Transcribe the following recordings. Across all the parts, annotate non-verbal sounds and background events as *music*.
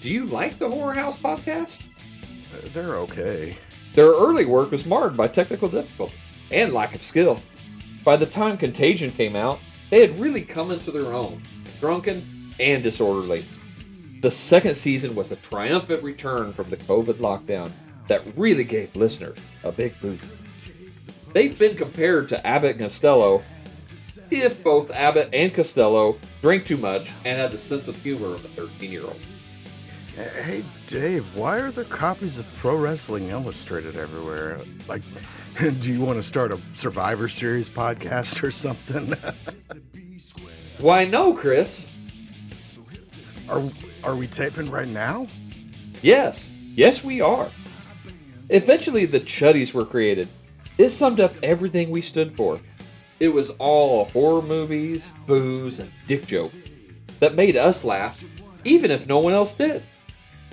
Do you like the Horror House podcast? Uh, They're okay. Their early work was marred by technical difficulty and lack of skill. By the time Contagion came out, they had really come into their own, drunken and disorderly. The second season was a triumphant return from the COVID lockdown that really gave listeners a big boost. They've been compared to Abbott and Costello if both Abbott and Costello drank too much and had the sense of humor of a 13 year old. Hey, Dave, why are there copies of Pro Wrestling Illustrated everywhere? Like, *laughs* do you want to start a Survivor Series podcast or something? *laughs* Why, no, Chris. are are we taping right now? Yes, yes, we are. Eventually, the Chuddies were created. It summed up everything we stood for. It was all horror movies, booze, and dick jokes that made us laugh, even if no one else did.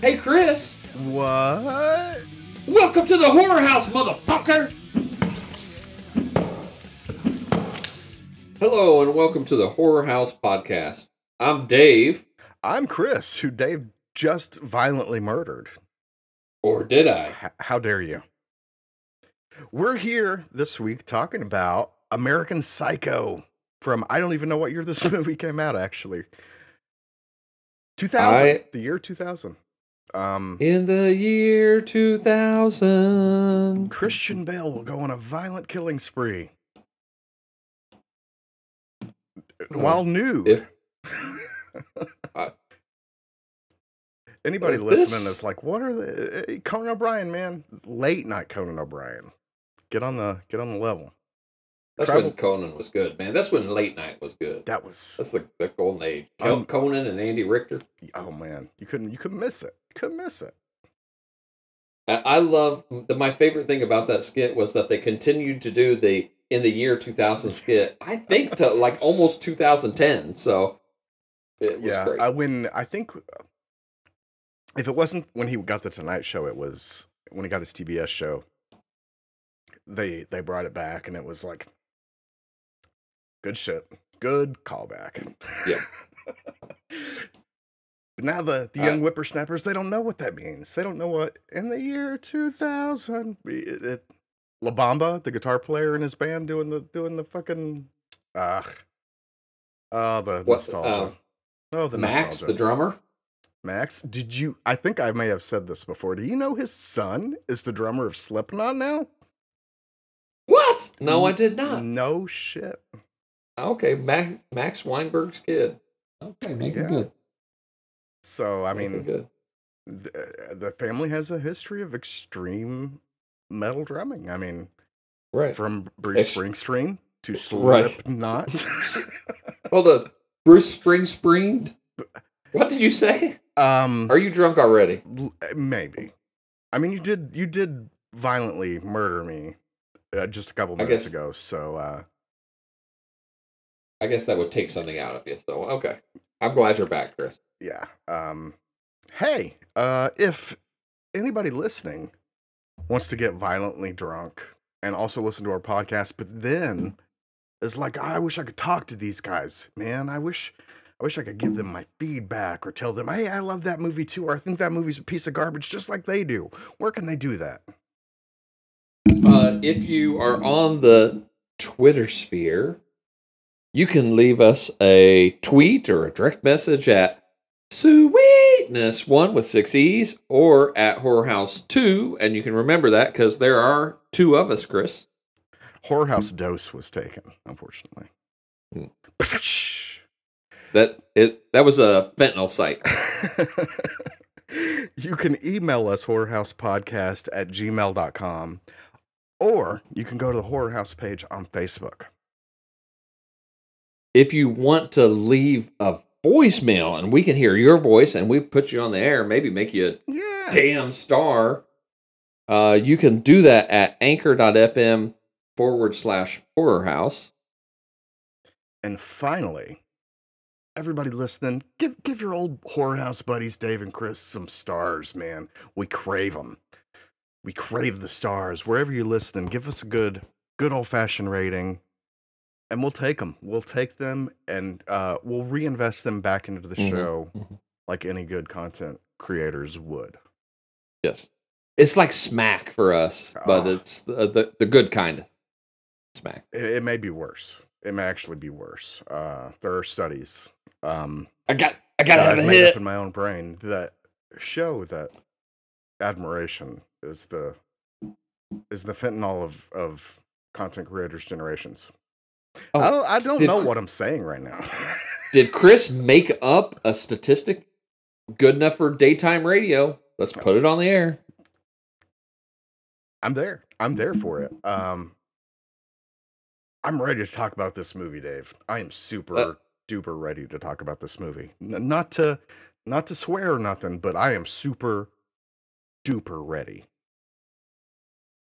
Hey, Chris, What? welcome to the Horror House, motherfucker! Hello, and welcome to the Horror House podcast. I'm Dave, I'm Chris, who Dave just violently murdered. or did I? H- how dare you? We're here this week talking about American Psycho from I don't even know what year this *laughs* movie came out actually. 2000, I- the year 2000. Um In the year 2000. Christian Bale will go on a violent killing spree. While nude. If *laughs* I- Anybody Uh, listening this- is like, what are the eh, Conan O'Brien, man? Late night Conan O'Brien. Get on the get on the level. That's Travel- when Conan was good, man. That's when late night was good. That was That's the, the golden age. Um, Conan and Andy Richter. oh man, you couldn't you couldn't miss it. You couldn't miss it. I, I love the, my favorite thing about that skit was that they continued to do the in the year 2000 *laughs* skit. I think to like almost 2010. So it was yeah, great. I when I think if it wasn't when he got the Tonight Show, it was when he got his TBS show. They they brought it back, and it was like good shit, good callback. Yeah. but *laughs* now the the Uh, young whippersnappers, they don't know what that means. They don't know what in the year two thousand. It, it, La Bamba, the guitar player in his band, doing the doing the fucking ah, uh, the What, nostalgia. uh, oh, the Max, the drummer. Max, did you? I think I may have said this before. Do you know his son is the drummer of Slipknot now? What? No, I did not. No shit. Okay, Max, Max Weinberg's kid. Okay, make Yeah. good. So I him mean, good. the, the family has a history of extreme metal drumming. I mean, Right. from Bruce Ex- Springsteen to *laughs* Right. Slipknot. *laughs* Hold on. Bruce Springsteen. What did you say? *laughs* um, Are you drunk already? maybe. I mean, you did you did violently murder me uh, just a couple minutes guess- ago. So uh, I guess that would take something out of you. So okay, I'm glad you're back, Chris. yeah. Um, hey, uh, if anybody listening wants to get violently drunk and also listen to our podcast, but then is like, I wish I could talk to these guys, man. I wish, I wish I could give them my feedback or tell them, hey, I love that movie too, or I think that movie's a piece of garbage, just like they do. Where can they do that? Uh, if you are on the Twitter sphere, you can leave us a tweet or a direct message at Sweetness one with six e's or at Horror House two, and you can remember that because there are two of us, Chris. Horror House Dose was taken, unfortunately. Hmm. *laughs* That it that was a fentanyl site. *laughs* you can email us horrorhousepodcast at gmail.com or you can go to the horror house page on facebook if you want to leave a voicemail and we can hear your voice and we put you on the air, maybe make you a yeah. damn star, uh, you can do that at anchor.fm forward slash horror house. and finally everybody listening give give your old horror house buddies dave and chris some stars man. We crave them we crave the stars. Wherever you're listening give us a good good old-fashioned rating and we'll take them we'll take them and uh, we'll reinvest them back into the Mhm. show Mhm. like any good content creators would. Yes. It's like smack for us, but Ah. it's the, the the good kind of smack. It, it may be worse. It may actually be worse. Uh, there are studies um, I got I gotta have a hit. up in my own brain that show that admiration is the is the fentanyl of of content creators generations. Oh, I don't I don't did- know what I'm saying right now. *laughs* Did Chris make up a statistic good enough for daytime radio? Let's put it on the air. I'm there. I'm there for it. Um, I'm ready to talk about this movie, Dave. I am super Uh, duper ready to talk about this movie. N- not to not to swear or nothing, but I am super duper ready.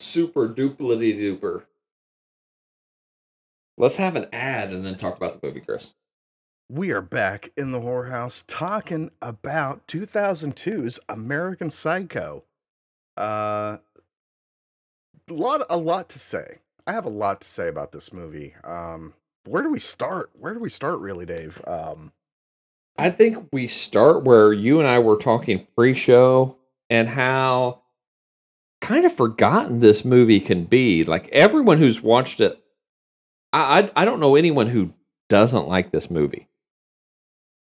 Super duplity duper. Let's have an ad and then talk about the movie, Chris. We are back in the whorehouse talking about 2002's American Psycho. Uh, a lot, a lot to say. I have a lot to say about this movie. Um, where do we start? Where do we start, really, Dave? Um, I think we start where you and I were talking pre-show and how kind of forgotten this movie can be. Like everyone who's watched it, I I, I don't know anyone who doesn't like this movie.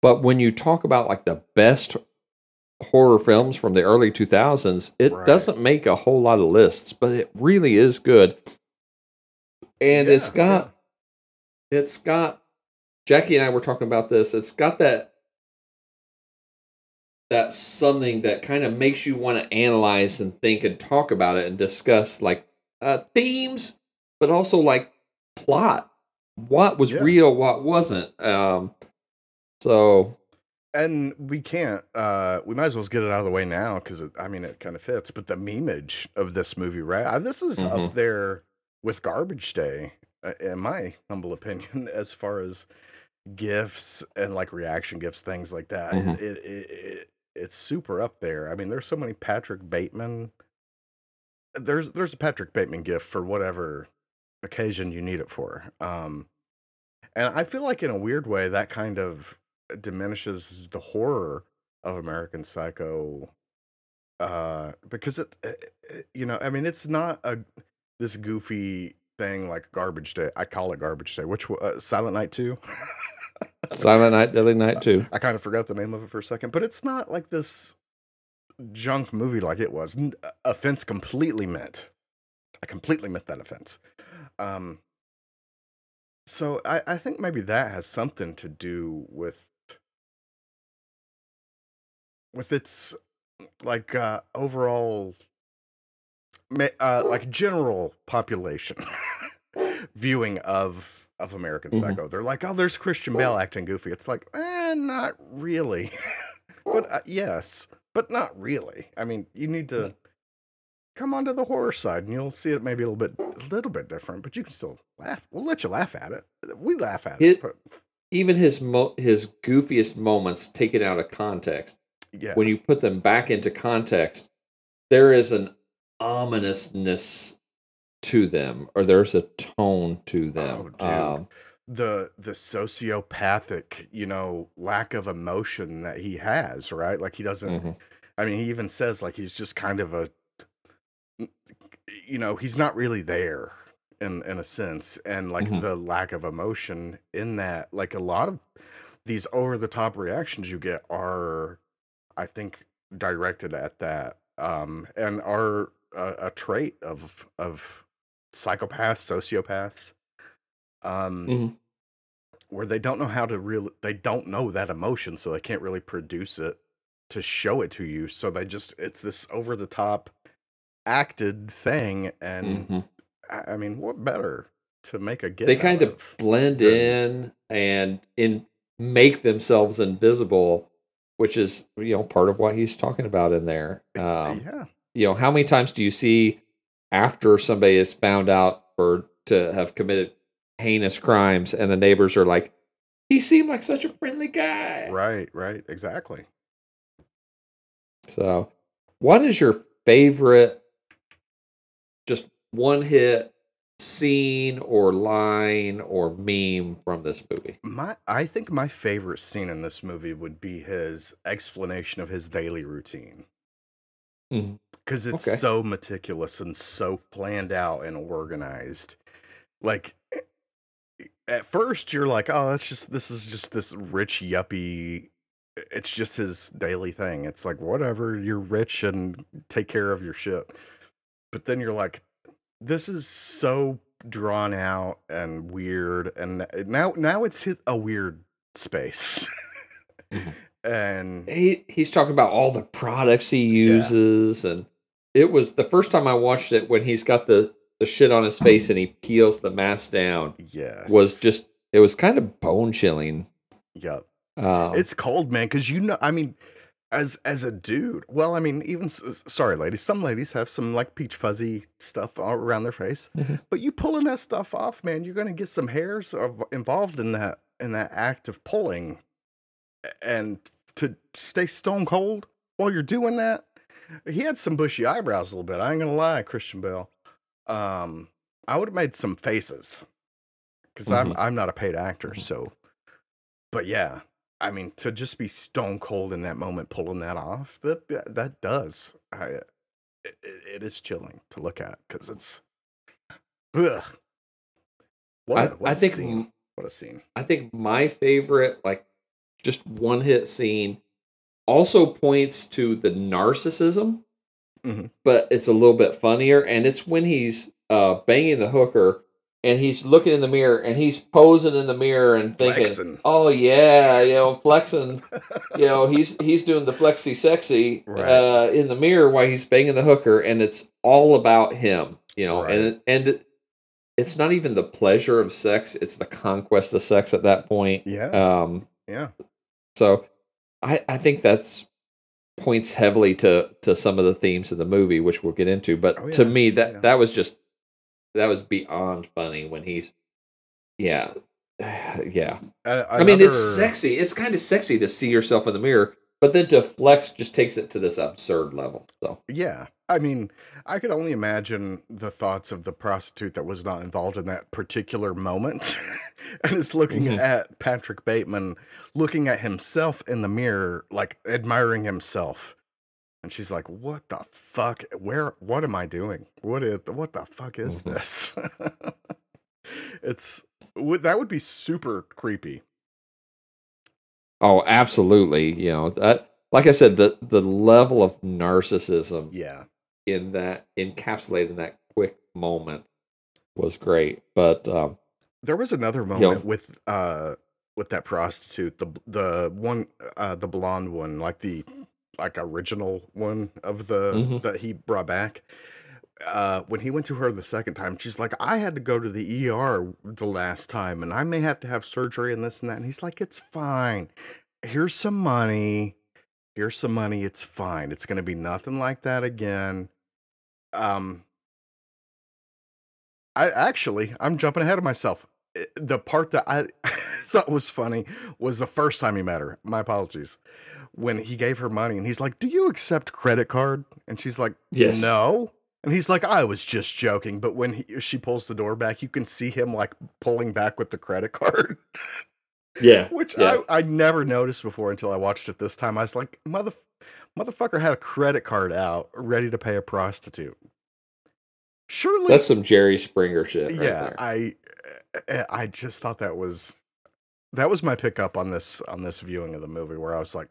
But when you talk about like the best horror films from the early 2000s, it Right. doesn't make a whole lot of lists, but it really is good. And it's got it's got Jackie and I were talking about this. It's got that that's something that kind of makes you want to analyze and think and talk about it and discuss like uh, themes, but also like plot. What was Yeah. real, what wasn't. Um, so and we can't uh we might as well get it out of the way now because i mean it kind of fits but the memeage of this movie right uh, this is Mhm. up there with garbage day uh, in my humble opinion *laughs* as far as GIFs and like reaction GIFs things like that Mhm. it, it, it it's super up there i mean there's so many patrick bateman there's there's a patrick bateman GIF for whatever occasion you need it for um and i feel like in a weird way that kind of diminishes the horror of American Psycho uh because it, it- it- you know I mean it's not a this goofy thing like Garbage Day I call it Garbage Day which uh, Silent Night 2 Silent Night, Deadly *laughs* Night too. I kind of forgot the name of it for a second but it's not like this junk movie like it was N- offense completely meant. I completely meant that offense um so I, I think maybe that has something to do with with its like uh overall ma- uh like general population *laughs* viewing of of American Mhm. Psycho. They're like, "Oh, there's Christian Bale acting goofy." It's like, "Eh, not really." *laughs* but uh, yes, but not really. I mean, you need to come onto the horror side and you'll see it maybe a little bit a little bit different, but you can still laugh. We'll let you laugh at it. We laugh at It- it. But Even his mo- his goofiest moments taken out of context. yeah. when you put them back into context, there is an ominousness to them, or there's a tone to them. Oh, um, the the sociopathic you know lack of emotion that he has right like he doesn't mhm. i mean he even says like he's just kind of a you know he's not really there in in a sense and like Mhm. the lack of emotion in that like a lot of these over the top reactions you get are i think directed at that um and are a, a trait of of psychopaths sociopaths um Mhm. where they don't know how to really they don't know that emotion so they can't really produce it to show it to you so they just it's this over the top acted thing and Mhm. I, I mean what better to make a gift they kind of blend in and in make themselves invisible, which is you know part of what he's talking about in there. Um, yeah you know, how many times do you see after somebody is found out or to have committed heinous crimes, and the neighbors are like, "He seemed like such a friendly guy." right right exactly So, what is your favorite, just one hit scene or line or meme from this movie? My, I think my favorite scene in this movie would be his explanation of his daily routine. Mm-hmm. Because it's Okay. so meticulous and so planned out and organized. Like, at first you're like, oh, that's just, this is just this rich yuppie. It's just his daily thing. It's like, whatever, you're rich and take care of your shit. But then you're like, this is so drawn out and weird. And now, now it's hit a weird space. Mhm. *laughs* and He he's talking about all the products he uses, and it was the first time I watched it when he's got the the shit on his face and he peels the mask down. yes, Was just it was kind of bone chilling. yep. Um, It's cold, man, because you know, I mean, as as a dude, well, I mean, even s- sorry, ladies, some ladies have some like peach fuzzy stuff all around their face, Mhm. but you pulling that stuff off, man, you're gonna get some hairs of- involved in that in that act of pulling, A- and to stay stone cold while you're doing that, he had some bushy eyebrows a little bit. I ain't gonna lie, Christian Bale. Um, I would have made some faces because I'm Mhm. I'm not a paid actor, Mhm. so. But yeah, I mean, to just be stone cold in that moment, pulling that off, that that, that does. I, it, it it is chilling to look at because it's. Ugh. What a- what I think scene. What a scene. I think my favorite, like just one hit scene, also points to the narcissism, Mhm. but it's a little bit funnier. And it's when he's uh, banging the hooker and he's looking in the mirror and he's posing in the mirror and thinking, Flexing. "Oh yeah, you know, flexing." you know, he's he's doing the flexy sexy Right. uh, in the mirror while he's banging the hooker, and it's all about him. You know, and and it's not even the pleasure of sex; it's the conquest of sex at that point. Yeah. Um, yeah. so I I think that's points heavily to to some of the themes of the movie, which we'll get into. But Oh, to me, that Yeah. that was just that was beyond funny when he's yeah *sighs* yeah. I mean, it's sexy. It's kind of sexy to see yourself in the mirror, but then to flex just takes it to this absurd level. So Yeah. I mean, I could only imagine the thoughts of the prostitute that was not involved in that particular moment *laughs* and is looking Mhm. at Patrick Bateman, looking at himself in the mirror, like admiring himself. And she's like, "What the fuck? Where? What am I doing? What is? What the fuck is Mhm. this?" *laughs* it's that would be super creepy. oh, absolutely. You know that. Like I said, the the level of narcissism Yeah. in that encapsulated in that quick moment was great. But um, There was another moment with uh with that prostitute, the the one uh the blonde one, like the like original one of the Mhm. that he brought back. Uh when he went to her the second time, she's like, I had to go to the ER the last time and I may have to have surgery and this and that. And he's like, It's fine. Here's some money. Here's some money. It's fine. It's gonna be nothing like that again. Um I actually, I'm jumping ahead of myself. The part that *laughs* I thought was funny was the first time he met her. My apologies. When he gave her money and he's like, "Do you accept credit card?" And she's like, Yes. no." And he's like, "I was just joking." But when he, she pulls the door back, you can see him like pulling back with the credit card, yeah, *laughs* which Yeah. I, I never noticed before until I watched it this time. I was like, "Mother, motherfucker had a credit card out, ready to pay a prostitute." Surely, that's some Jerry Springer shit. Right yeah there. i uh, i just thought that was that was my pickup on this on this viewing of the movie where i was like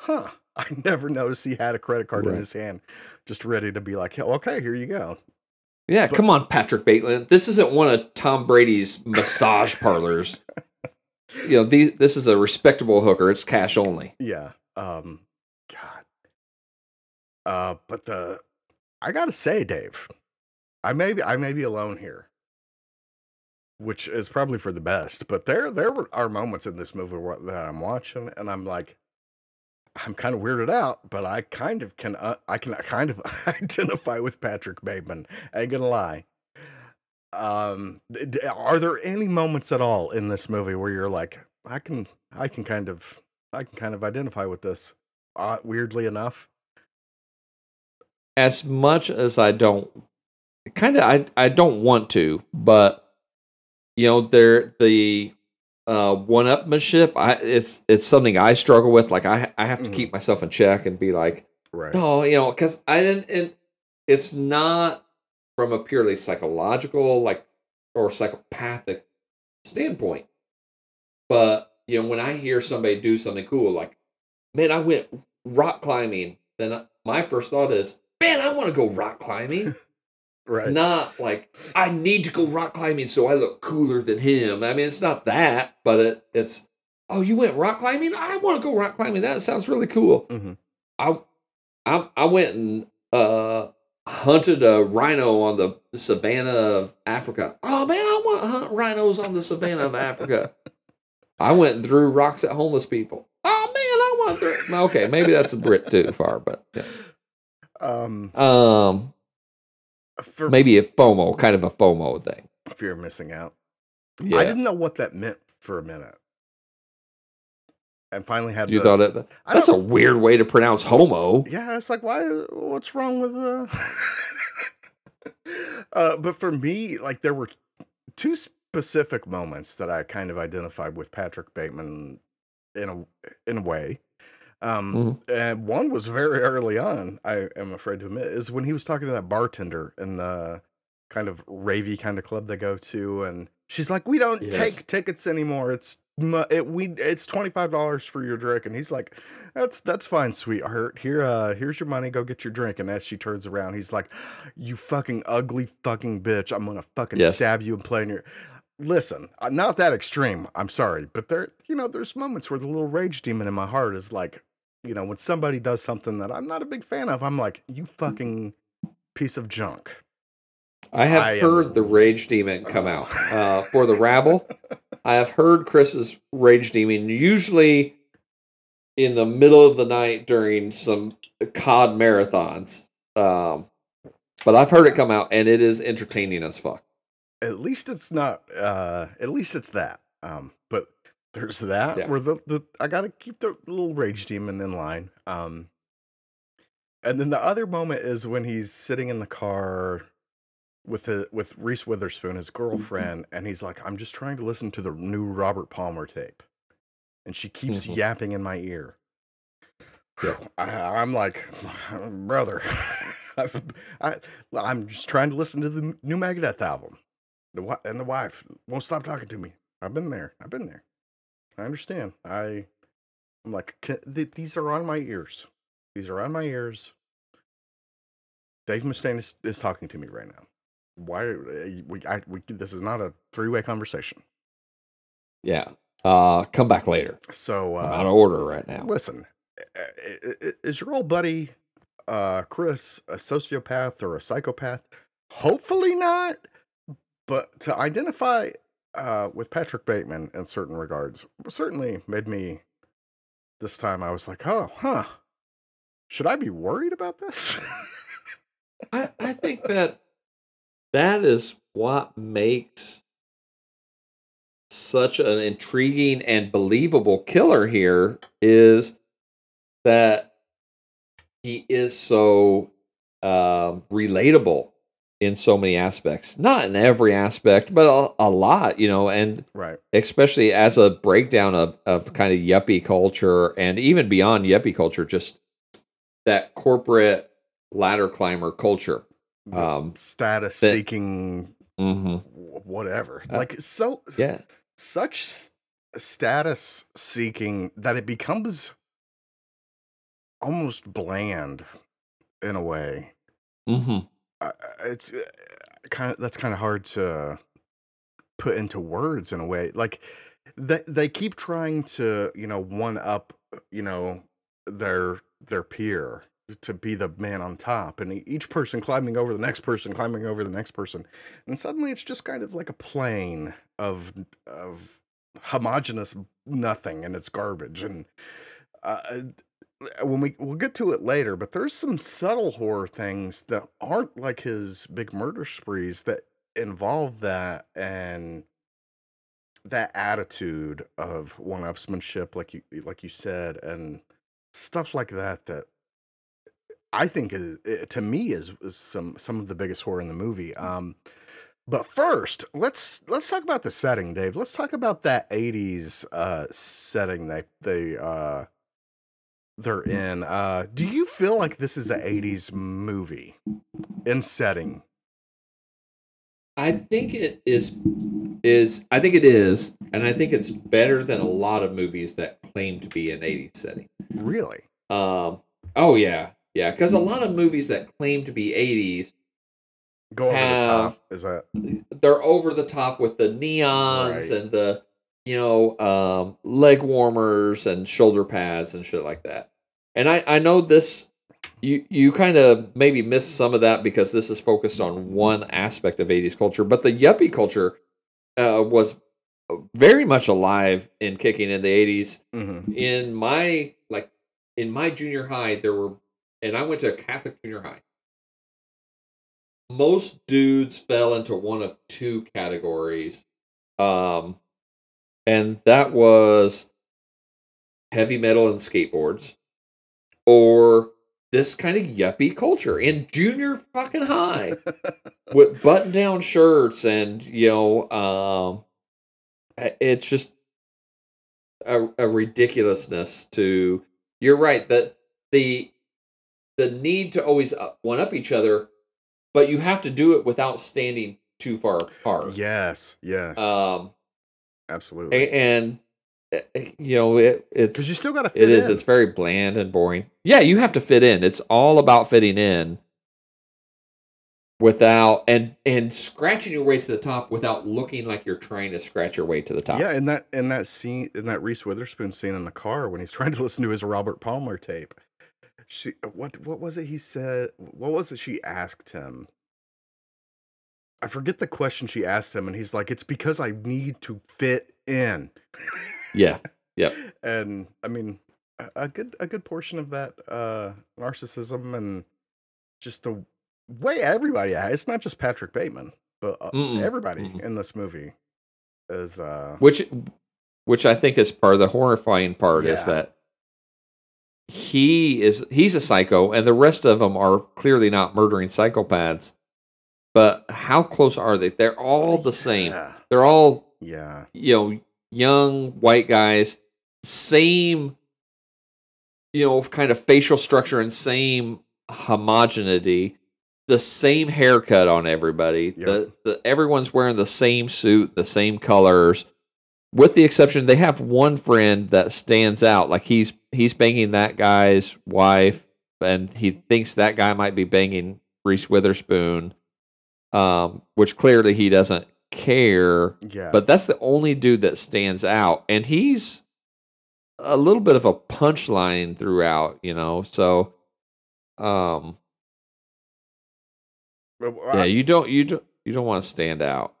huh *laughs* i never noticed he had a credit card in his hand just ready to be like okay here you go Yeah, But- come on, Patrick Bateman. This isn't one of Tom Brady's massage parlors. *laughs* You know, these, this is a respectable hooker. It's cash only. yeah um god uh but the i gotta say dave i may be i may be alone here. Which is probably for the best but there there are moments in this movie where, that i'm watching and i'm like i'm kind of weirded out but i kind of can uh, i can kind of *laughs* identify with patrick bateman i ain't gonna lie. Um are there any moments at all in this movie where you're like i can i can kind of i can kind of identify with this uh, weirdly enough As much as I don't kind of I I don't want to, but you know, there the uh one upmanship, I it's it's something I struggle with. Like I I have to Mhm. keep myself in check and be like, Right. no, you know, because I didn't. And it's not from a purely psychological, like or psychopathic standpoint, but you know, when I hear somebody do something cool, like, man, I went rock climbing, then my first thought is, man, I want to go rock climbing. Right. Not like I need to go rock climbing so I look cooler than him. I mean, it's not that, but it, it's oh, you went rock climbing. I want to go rock climbing. That sounds really cool. Mhm. I, I I went and uh hunted a rhino on the savannah of Africa. Oh man, I want to hunt rhinos on the savannah of Africa. I went and threw rocks at homeless people. Oh man, I want to. Throw... Okay, maybe that's a bit too far, but yeah. Um, um, for maybe a FOMO, kind of a FOMO thing. fear of missing out. Yeah, I didn't know what that meant for a minute, and finally had you to, thought it. That's a weird way to pronounce homo. Yeah, it's like why? What's wrong with uh? *laughs* uh, but for me, like there were two specific moments that I kind of identified with Patrick Bateman in a in a way. Um, and one was very early on. I am afraid to admit is when he was talking to that bartender in the kind of ravey kind of club they go to, and she's like, "We don't Yes. take tickets anymore. It's it we it's twenty five dollars for your drink." And he's like, "That's that's fine, sweetheart. Here, uh, here's your money. Go get your drink." And as she turns around, he's like, "You fucking ugly fucking bitch. I'm gonna fucking Yes. stab you and play in your." Listen, uh, not that extreme. I'm sorry, but there, you know, there's moments where the little rage demon in my heart is like, you know, when somebody does something that I'm not a big fan of, I'm like, you fucking piece of junk. I have I am- heard the rage demon come out uh, for the rabble. *laughs* I have heard Chris's rage demon usually in the middle of the night during some COD marathons. Um, but I've heard it come out and it is entertaining as fuck. At least it's not. uh At least it's that. Um, there's that Yeah. where the the I gotta keep the little rage demon in line. Um, and then the other moment is when he's sitting in the car with the with Reese Witherspoon, his girlfriend, and he's like, "I'm just trying to listen to the new Robert Palmer tape," and she keeps Mhm. yapping in my ear. Yeah. *sighs* I, I'm like, *sighs* brother, *laughs* I've, I, I'm just trying to listen to the new Megadeth album. The and the wife won't stop talking to me. I've been there. I've been there. I understand. I, I'm like, "Ca- th- these are on my ears. These are on my ears. Dave Mustaine is, is talking to me right now. Why uh, we, I, we this is not a three way conversation. Yeah. Uh, come back later. So I'm uh, out of order right now. Listen, i- i- is your old buddy uh Chris a sociopath or a psychopath? Hopefully not. But to identify uh with Patrick Bateman in certain regards certainly made me this time I was like, "Oh, huh. Should I be worried about this?" *laughs* I, I think that that is what makes such an intriguing and believable killer here is that he is so um, relatable in so many aspects not in every aspect but a, a lot you know and right. especially as a breakdown of, of kind of yuppie culture and even beyond yuppie culture just that corporate ladder climber culture um status that- seeking mhm. whatever. Uh, like so yeah such status seeking that it becomes almost bland in a way. hmm It's kind of that's kind of hard to put into words in a way. Like they they keep trying to you know one up you know their their peer to be the man on top and each person climbing over the next person climbing over the next person and suddenly it's just kind of like a plane of of homogenous nothing and it's garbage and uh, when we we'll get to it later but there's some subtle horror things that aren't like his big murder sprees that involve that and that attitude of one-upsmanship like you like you said and stuff like that that I think is to me is, is some some of the biggest horror in the movie. Um, but first, let's let's talk about the setting, Dave. Let's talk about that '80s uh, setting they they uh, they're in. Uh, do you feel like this is an '80s movie in setting? I think it is is I think it is, and I think it's better than a lot of movies that claim to be an 80s setting. Really? Um oh yeah. Yeah, cuz a lot of movies that claim to be 80s Go over the Have- top. Is that they're over the top with the neons Right. and the you know um, leg warmers and shoulder pads and shit like that. And i i know this you you kind of maybe miss some of that because this is focused on one aspect of 80s culture but the yuppie culture uh, was very much alive in kicking in the 80s Mhm. in my like in my junior high there were and i went to a catholic junior high. Most dudes fell into one of two categories um and that was heavy metal and skateboards or this kind of yuppie culture in junior fucking high *laughs* with button down shirts and you know um it's just a, a ridiculousness to you're right that the the need to always one up each other but you have to do it without standing too far apart. Yes, yes, um absolutely. and uh, you know it it's Because you still got to fit it is in. it's very bland and boring yeah you have to fit in it's all about fitting in without and and scratching your way to the top without looking like you're trying to scratch your way to the top Yeah, in that in that scene in that Reese Witherspoon scene in the car when he's *laughs* trying to listen to his Robert Palmer tape. She what what was it he said what was it she asked him? I forget the question she asked him and he's like it's because I need to fit in. yeah yeah. *laughs* And I mean a, a good a good portion of that uh narcissism and just the way everybody. It's not just Patrick Bateman, but uh, everybody mm-mm. in this movie is uh which which i think is part of the horrifying part is that he is he's a psycho and the rest of them are clearly not murdering psychopaths but how close are they they're all the same Yeah. they're all Yeah. you know, young white guys, same, you know, kind of facial structure and same homogeneity, the same haircut on everybody. Yep. The, the everyone's wearing the same suit, the same colors, with the exception they have one friend that stands out. Like he's he's banging that guy's wife, and he thinks that guy might be banging Reese Witherspoon, um, which clearly he doesn't care Yeah. but that's the only dude that stands out and he's a little bit of a punchline throughout you know so um yeah you don't you don't you don't want to stand out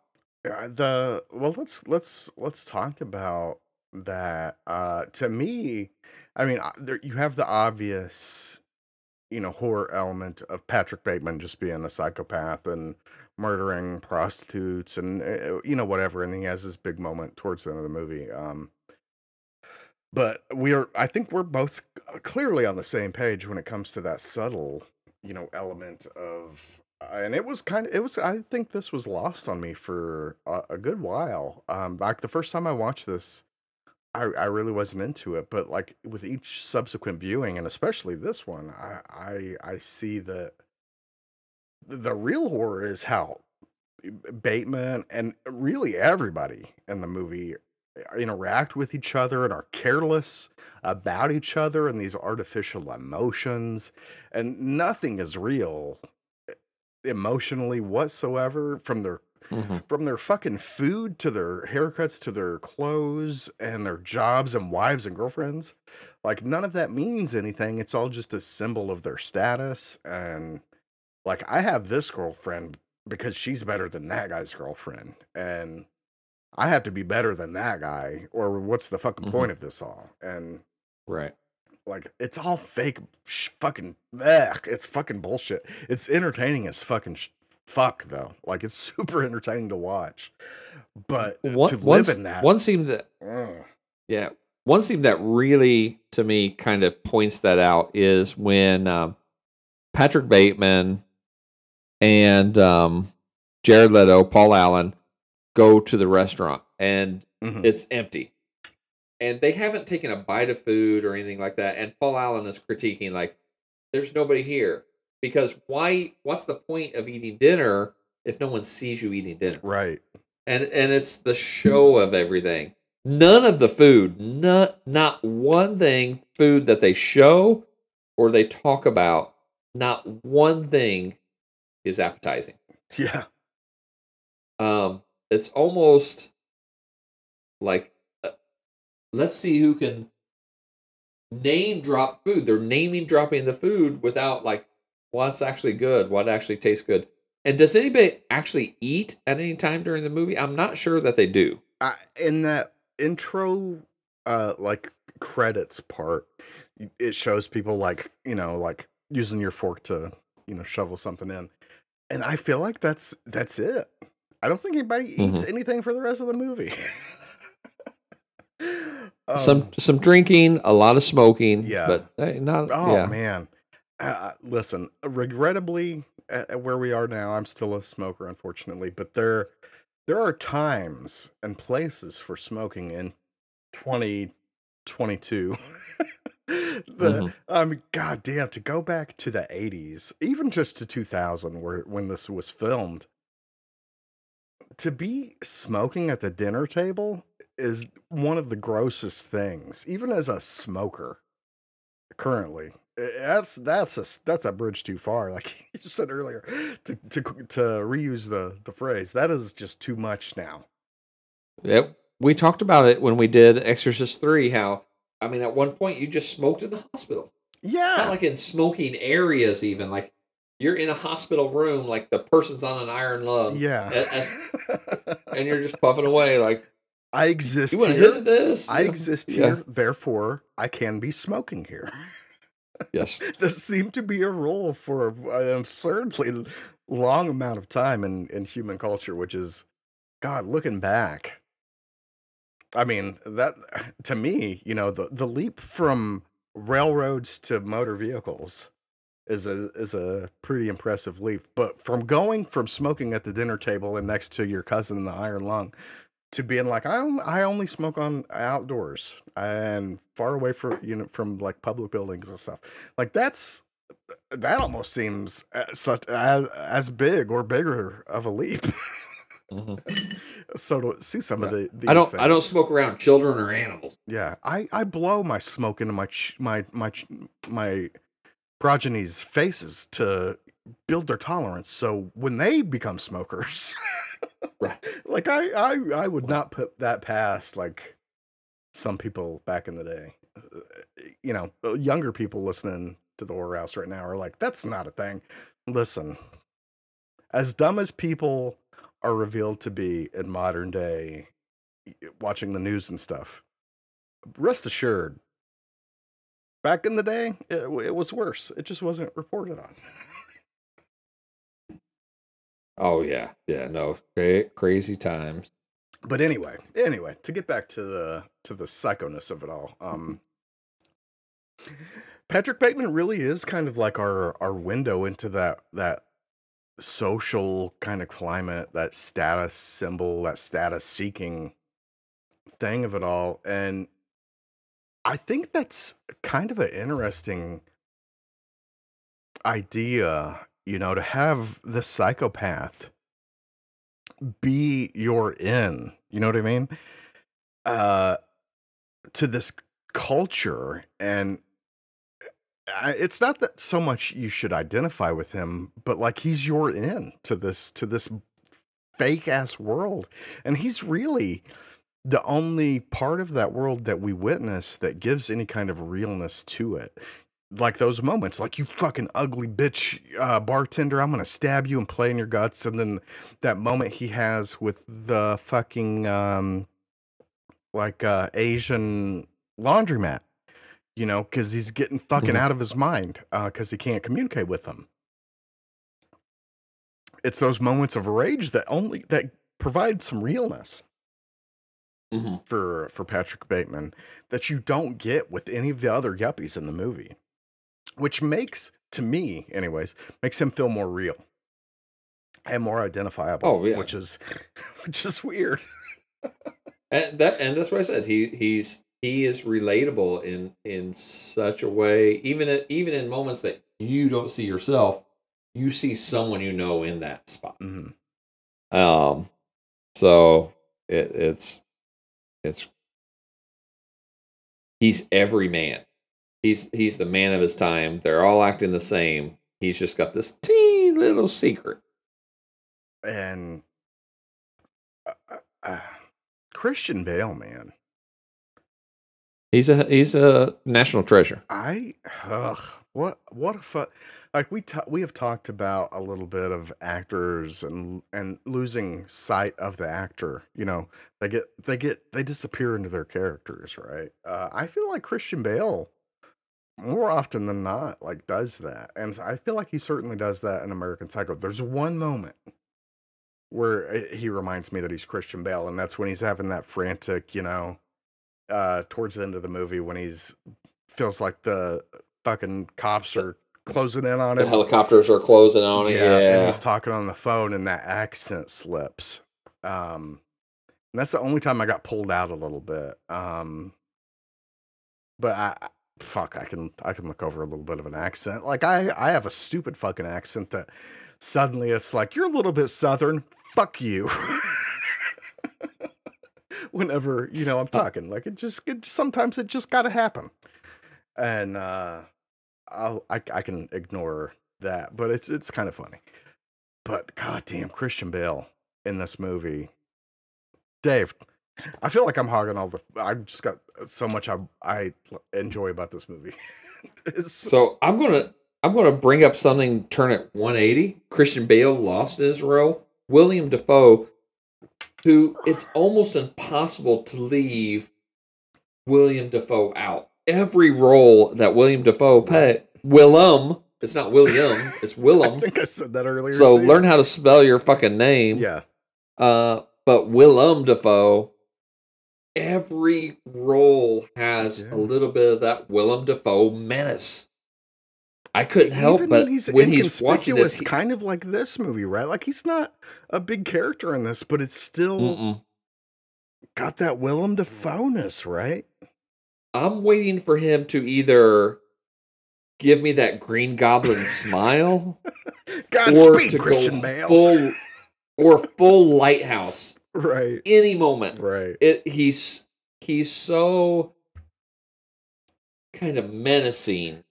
the well, let's let's let's talk about that. Uh, to me, I mean, uh, there, you have the obvious, you know, horror element of Patrick Bateman just being a psychopath and murdering prostitutes and uh, you know whatever, and he has this big moment towards the end of the movie. Um, but we are, I think, we're both uh, clearly on the same page when it comes to that subtle, you know, element of uh, and it was kind of it was i think this was lost on me for a, a good while um like the first time i watched this i i really wasn't into it but like with each subsequent viewing and especially this one i i i see that the real horror is how eh, bateman and eh, really everybody in the movie uh, interact with each other and are careless about each other and these artificial emotions and nothing is real emotionally whatsoever from their mm-hmm. from their fucking food to their haircuts to their clothes and their jobs and wives and girlfriends. Like none of that means anything. It's all just a symbol of their status and like i have this girlfriend because she's better than that guy's girlfriend and i have to be better than that guy or what's the fucking Mhm. point of this all and right like it's all fake sh- fucking ugh, it's fucking bullshit it's entertaining as fucking sh- fuck though like it's *laughs* super entertaining to watch but one, to live one, in that one scene that ugh. yeah one scene that really to me kind of points that out is when um Patrick Bateman and um, Jared Leto, Paul Allen go to the restaurant and Mhm. it's empty. And they haven't taken a bite of food or anything like that. And Paul Allen is critiquing like, there's nobody here. Because why what's the point of eating dinner if no one sees you eating dinner? Right. and and it's the show of everything. None of the food, not not one thing food that they show or they talk about, not one thing is appetizing. Yeah. Um, it's almost like uh, let's see who can name drop food. They're naming dropping the food without like what's actually good, what actually tastes good. And does anybody actually eat at any time during the movie? I'm not sure that they do. I, in that intro, uh, like credits part, it shows people like you know, like using your fork to you know shovel something in, and I feel like that's that's it. I don't think anybody eats Mhm. anything for the rest of the movie. *laughs* some Um, some drinking, a lot of smoking. Yeah. but eh, not. Oh yeah, man, uh, listen. Regrettably, at, at where we are now, I'm still a smoker, unfortunately. But there, there are times and places for smoking in 2022. *laughs* *laughs* the Mhm. I mean, goddamn, to go back to the 80s, even just to 2000, where when this was filmed, to be smoking at the dinner table is one of the grossest things, even as a smoker currently. Eh, That's that's a that's a bridge too far, like *laughs* you said earlier, to to to reuse the the phrase. That is just too much now. Yep. We talked about it when we did Exorcist three. How I mean, at one point you just smoked in the hospital. Yeah, Not like in smoking areas, even like you're in a hospital room, like the person's on an iron lung, yeah. as- *laughs* and you're just puffing away. Like I exist you want to here. hit this? I exist *laughs* Yeah. here, therefore I can be smoking here. Yes. *laughs* this seemed to be a rule for an absurdly long amount of time in, in human culture, which is, God, looking back. I mean, that to me, you know, the, the leap from railroads to motor vehicles is a is a pretty impressive leap. But from going from smoking at the dinner table and next to your cousin in the iron lung to being like I on- I only smoke on outdoors and far away from you know from like public buildings and stuff. Like that's that almost seems uh, such as as big or bigger of a leap. *laughs* Mhm. so to see some of the I don't. I don't smoke around children or animals. yeah, I I blow my smoke into my ch- my my ch- my progeny's faces to build their tolerance. So when they become smokers, Right. *laughs* like I I I would not put that past like some people back in the day. You know, uh, younger people listening to the Horror House right now are like, that's not a thing. Listen, as dumb as people are revealed to be in modern day, watching the news and stuff, rest assured, back in the day, it, it was worse. It just wasn't reported on. Oh yeah, yeah. No, cra- crazy times. but anyway, anyway, to get back to the to the psychoness of it all, um, Patrick Bateman really is kind of like our our window into that that social kind of climate, that status symbol, that status seeking thing of it all, and I think that's kind of an interesting idea, you know, to have the psychopath be your in. You know what I mean? Uh to this culture and It's not that so much you should identify with him, but like he's your in to this to this fake ass world. And he's really the only part of that world that we witness that gives any kind of realness to it. Like those moments, like you fucking ugly bitch uh, bartender, I'm gonna stab you and play in your guts. And then that moment he has with the fucking um, like uh, Asian laundromat, you know, because he's getting fucking Mhm. out of his mind because he can't communicate with them. It's those moments of rage that only that provide some realness hmm for for Patrick Bateman that you don't get with any of the other yuppies in the movie. which makes to me, anyways, makes him feel more real and more identifiable. Oh, yeah. which is *laughs* which is weird. *laughs* And that and that's what I said. He he's he is relatable in in such a way, even at, even in moments that you don't see yourself, you see someone you know in that spot. hmm Um, so it, it's it's he's every man. He's he's the man of his time. They're all acting the same. He's just got this teeny little secret. And uh, uh, uh, Christian Bale, man, He's a he's a national treasure. I ugh, what what a fun like we ta- we have talked about a little bit of actors and and losing sight of the actor. You know, they get they get they disappear into their characters, right? Uh, I feel like Christian Bale more often than not like does that, and I feel like he certainly does that in American Psycho. There's one moment where uh, he reminds me that he's Christian Bale, and that's when he's having that frantic, you know, uh, towards the end of the movie when he's feels like the fucking cops are closing in on him. The helicopters are closing on him. Yeah, Yeah, and he's talking on the phone, and that accent slips. Um, and that's the only time I got pulled out a little bit. Um, but I, I- fuck, I can I can look over a little bit of an accent. Like I I have a stupid fucking accent that suddenly it's like you're a little bit southern. Fuck you. *laughs* Whenever you know I'm talking, like it just it, sometimes it just got to happen, and uh, I'll I, I can ignore that, but it's it's kind of funny. But goddamn, Christian Bale in this movie, Dave. I feel like I'm hogging all the. I've just got so much I I enjoy about this movie. *laughs* So I'm gonna I'm gonna bring up something. Turn it 180. Christian Bale lost his role. William Dafoe, who it's almost impossible to leave William Dafoe out. Every role that William Dafoe played, Willem. It's not William. *laughs* It's Willem. I think I said that earlier. So learn how to spell your fucking name. Yeah, Uh, but Willem Dafoe, every role has Yeah. a little bit of that Willem Dafoe menace. I couldn't help Even but when he's when he's watching this, he- kind of like this movie, right? Like he's not a big character in this, but it's still Mm-mm. got that Willem Dafoe-ness, right? I'm waiting for him to either give me that Green Goblin smile *laughs* or to Christian go Bale. full or full lighthouse *laughs* right, any moment. right. It he's he's so kind of menacing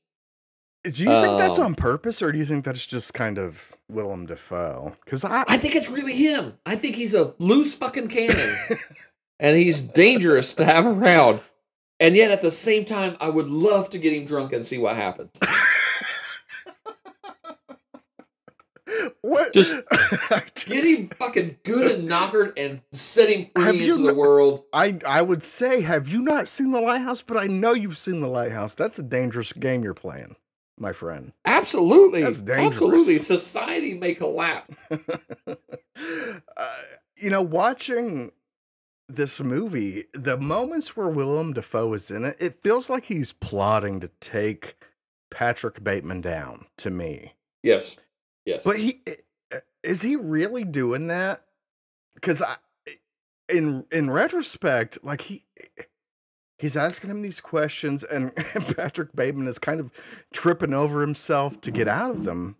Do you think that's Um, on purpose, or do you think that's just kind of Willem Dafoe? Because I, I think it's really him. I think he's a loose fucking cannon, *laughs* and he's dangerous to have around. And yet, at the same time, I would love to get him drunk and see what happens. *laughs* what? Just *laughs* Get him fucking good and knockered and set him free into the kn- world. I I would say, have you not seen the Lighthouse? But I know you've seen the Lighthouse. That's a dangerous game you're playing, my friend. Absolutely, That's dangerous. absolutely. Society may collapse. *laughs* uh, you know, watching this movie, the moments where Willem Dafoe is in it, it feels like he's plotting to take Patrick Bateman down. To me, Yes, yes. But he eh, eh, is he really doing that? Because I, eh, in in retrospect, like he he's asking him these questions, and *laughs* Patrick Bateman is kind of tripping over himself to get out of them.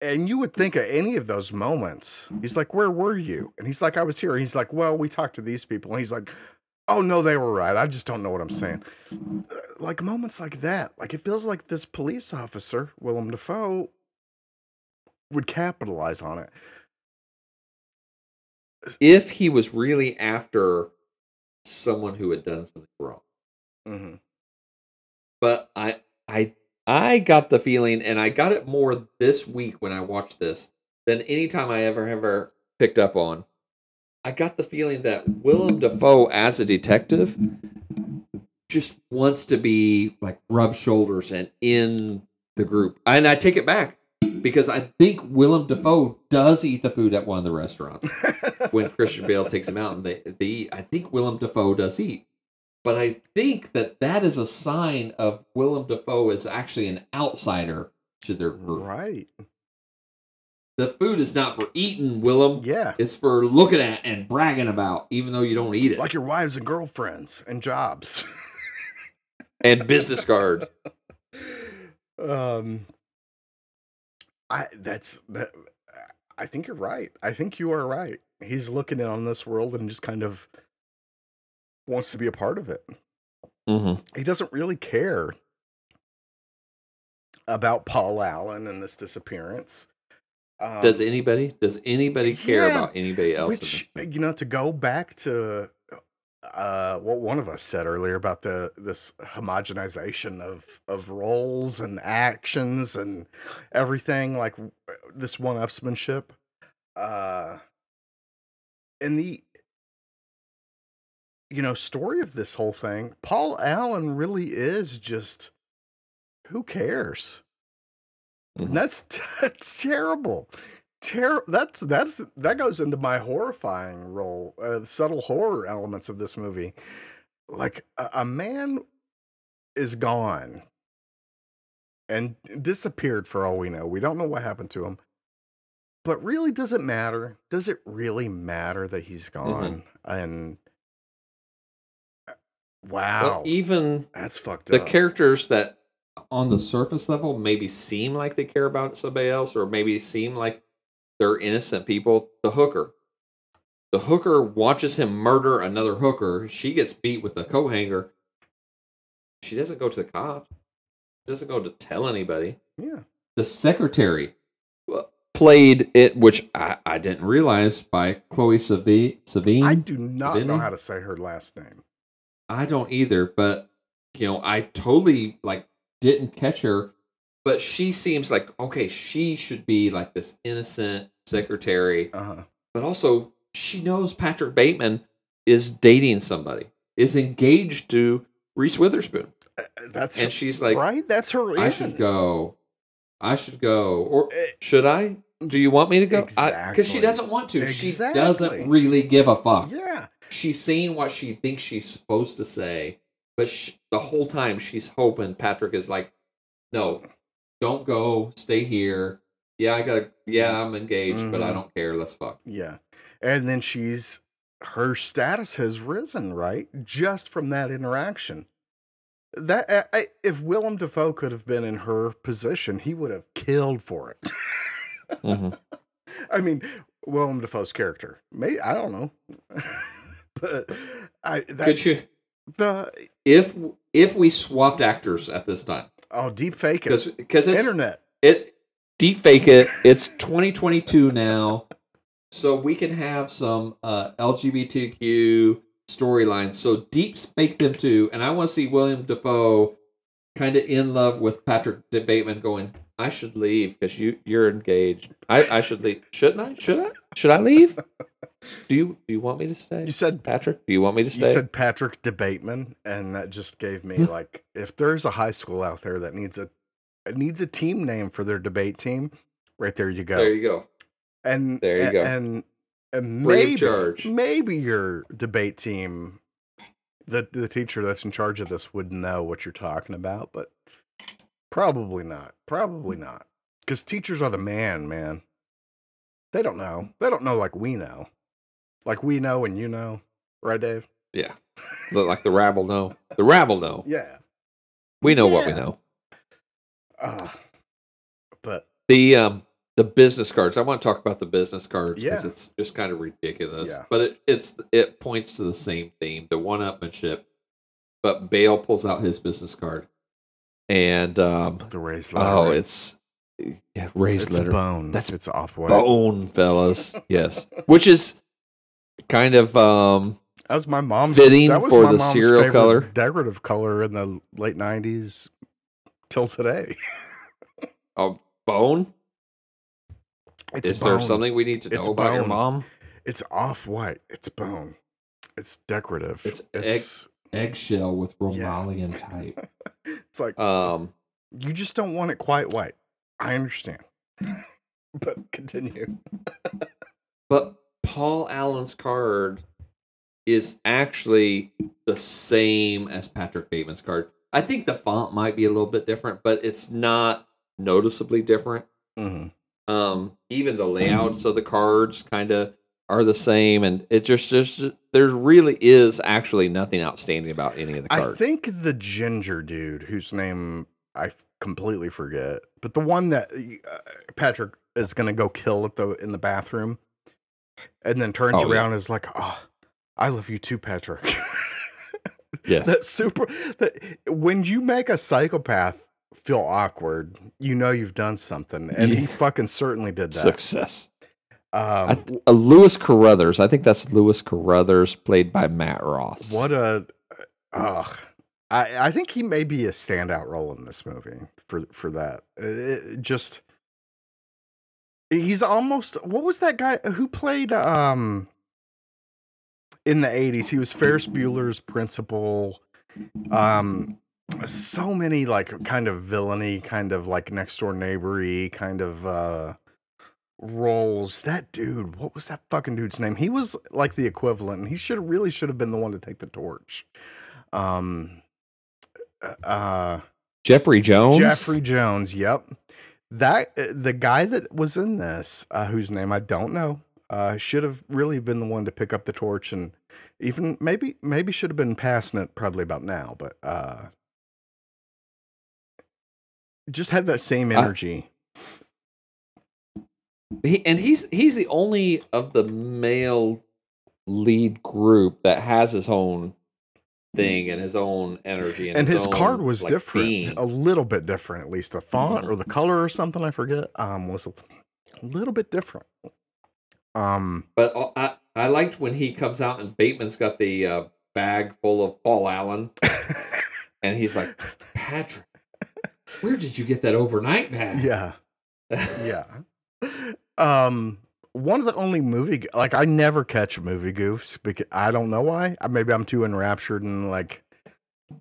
And you would think at any of those moments, he's like, "Where were you?" And he's like, "I was here." He's like, "Well, we talked to these people." And he's like, "Oh no, they were right. I just don't know what I'm saying." Uh, Like moments like that, like it feels like this police officer, Willem Dafoe, would capitalize on it. if he was really after someone who had done something wrong, hmm but I, I, I got the feeling, and I got it more this week when I watched this than any time I ever ever picked up on. I got the feeling that Willem Dafoe as a detective just wants to be like rub shoulders and in the group. And I take it back because I think Willem Dafoe does eat the food at one of the restaurants *laughs* when Christian Bale takes him out and they, they eat. I think Willem Dafoe does eat. But I think that that is a sign of Willem Dafoe is actually an outsider to their group. Right. The food is not for eating, Willem. Yeah. It's for looking at and bragging about, even though you don't eat it. Like your wives and girlfriends and jobs. and business cards. *laughs* um I that's that I think you're right. I think you are right. He's looking in on this world and just kind of wants to be a part of it. Mm-hmm. He doesn't really care about Paul Allen and this disappearance. Um, Does anybody? Does anybody care yeah, about anybody else? which you know to go back to uh what one of us said earlier about the this homogenization of of roles and actions and everything like this one upsmanship uh in the you know story of this whole thing paul allen really is just who cares Mhm. that's, *laughs* that's terrible Ter- that's that's that goes into my horrifying role uh, subtle horror elements of this movie. Like a, a man is gone. And disappeared for all we know. We don't know what happened to him. But really does it matter? Does it really matter that he's gone? And uh, wow. Well, even that's fucked the up. The characters that on the surface level maybe seem like they care about somebody else or maybe seem like they're innocent people the hooker. The hooker watches him murder another hooker. She gets beat with a coat hanger she doesn't go to the cops she doesn't go to tell anybody. Yeah. The secretary uh, played it which i, I didn't realize by chloe Savi- savine? I do not know how to say her last name. I don't either, but you know, I totally like didn't catch her, but she seems like okay, she should be like this innocent secretary, uh-huh. but also she knows Patrick Bateman is dating somebody, is engaged to Reese Witherspoon, Uh, that's and she's like, right? That's her I should go, I should go, or Eh, should I? Do you want me to go? Because she doesn't want to. She doesn't really give a fuck. Yeah. She's saying what she thinks she's supposed to say, but sh the whole time she's hoping Patrick is like, "No, don't go, stay here. Yeah, I gotta. Yeah, I'm engaged, but I Mhm. don't care. Let's fuck." Yeah. And then she's her status has risen, right? Just from that interaction. That I, if Willem Dafoe could have been in her position, he would have killed for it. Mhm. *laughs* I mean, Willem Dafoe's character. May I don't know. *laughs* but I that Could you, the if if we swapped actors at this time, oh deep fake it. because it's Internet. it deep fake it. It's 2022 now, so we can have some uh, LGBTQ storylines. So deep fake them too, and I want to see William Dafoe kind of in love with Patrick De Bateman, going, "I should leave because you you're engaged. I I should leave. Shouldn't I? Should I? Should I leave? *laughs* Do you do you want me to stay, You said Patrick? Do you want me to stay? You said Patrick DeBateman, and that just gave me *laughs* like, if there's a high school out there that needs a needs a team name for their debate team, right there you go. there you go. and there you a- go. And, and maybe maybe your debate team, the the teacher that's in charge of this would know what you're talking about, but probably not. Probably not, because teachers are the man, man. They don't know. They don't know like we know, like we know and you know, right, Dave? Yeah, like the rabble know. The rabble know. Yeah. We know what we know. Uh, but the um the business cards. I want to talk about the business cards because Yeah. it's just kind of ridiculous. Yeah. But it, it's it points to the same theme, the one upmanship. But Bale pulls out his business card, and um the raised letter. oh, it's yeah raised it's letter bone. That's it's off white. bone, fellas. *laughs* yes, which is kind of um That was my mom's Fitting that was for my the mom's cereal color. decorative color in the late '90s till today. a bone. *laughs* It's is there something we need to know It's about your mom? It's off white. It's bone. It's decorative. It's it's, Eggshell with Yeah. Romalian type. *laughs* it's like Um. you just don't want it quite white. I understand. *laughs* but continue. But Paul Allen's card is actually the same as Patrick Bateman's card. I think the font might be a little bit different, but it's not noticeably different. Mhm. Um, even the layouts of the cards kind of are the same, and it just just there really is actually nothing outstanding about any of the cards. I think the ginger dude, whose name I completely forget, but the one that uh, Patrick is gonna go kill at the in the bathroom, and then turns Oh, yeah. around and is like, "Oh, I love you too, Patrick." *laughs* yeah, that super. That when you make a psychopath feel awkward, you know you've done something, and he fucking certainly did that. success. Um, I uh, Lewis Carruthers. I think that's Lewis Carruthers, played by Matt Ross. What a ugh. I I think he may be a standout role in this movie for for that. It- it just he's almost what was that guy who played um in the 80s he was Ferris Bueller's principal. Um so many like kind of villainy kind of like next door neighbory kind of uh roles. That dude what was that fucking dude's name? He was like the equivalent he should really should have been the one to take the torch. Um uh Jeffrey Jones. jeffrey jones yep that uh, the guy that was in this uh whose name i don't know uh should have really been the one to pick up the torch and even maybe maybe should have been passing it probably about now but uh just had that same I- energy He, and he's he's the only of the male lead group that has his own thing and his own energy and, and his own, card was like, different being. a little bit different at least the font or the color or something i forget um was a little bit different. Um But uh, I I liked when he comes out and Bateman's got the uh, bag full of Paul Allen *laughs* and he's like, Patrick, where did you get that overnight bag? yeah. Yeah. *laughs* Um one of the only movie like i never catch movie goofs because i don't know why. Maybe i'm too enraptured and like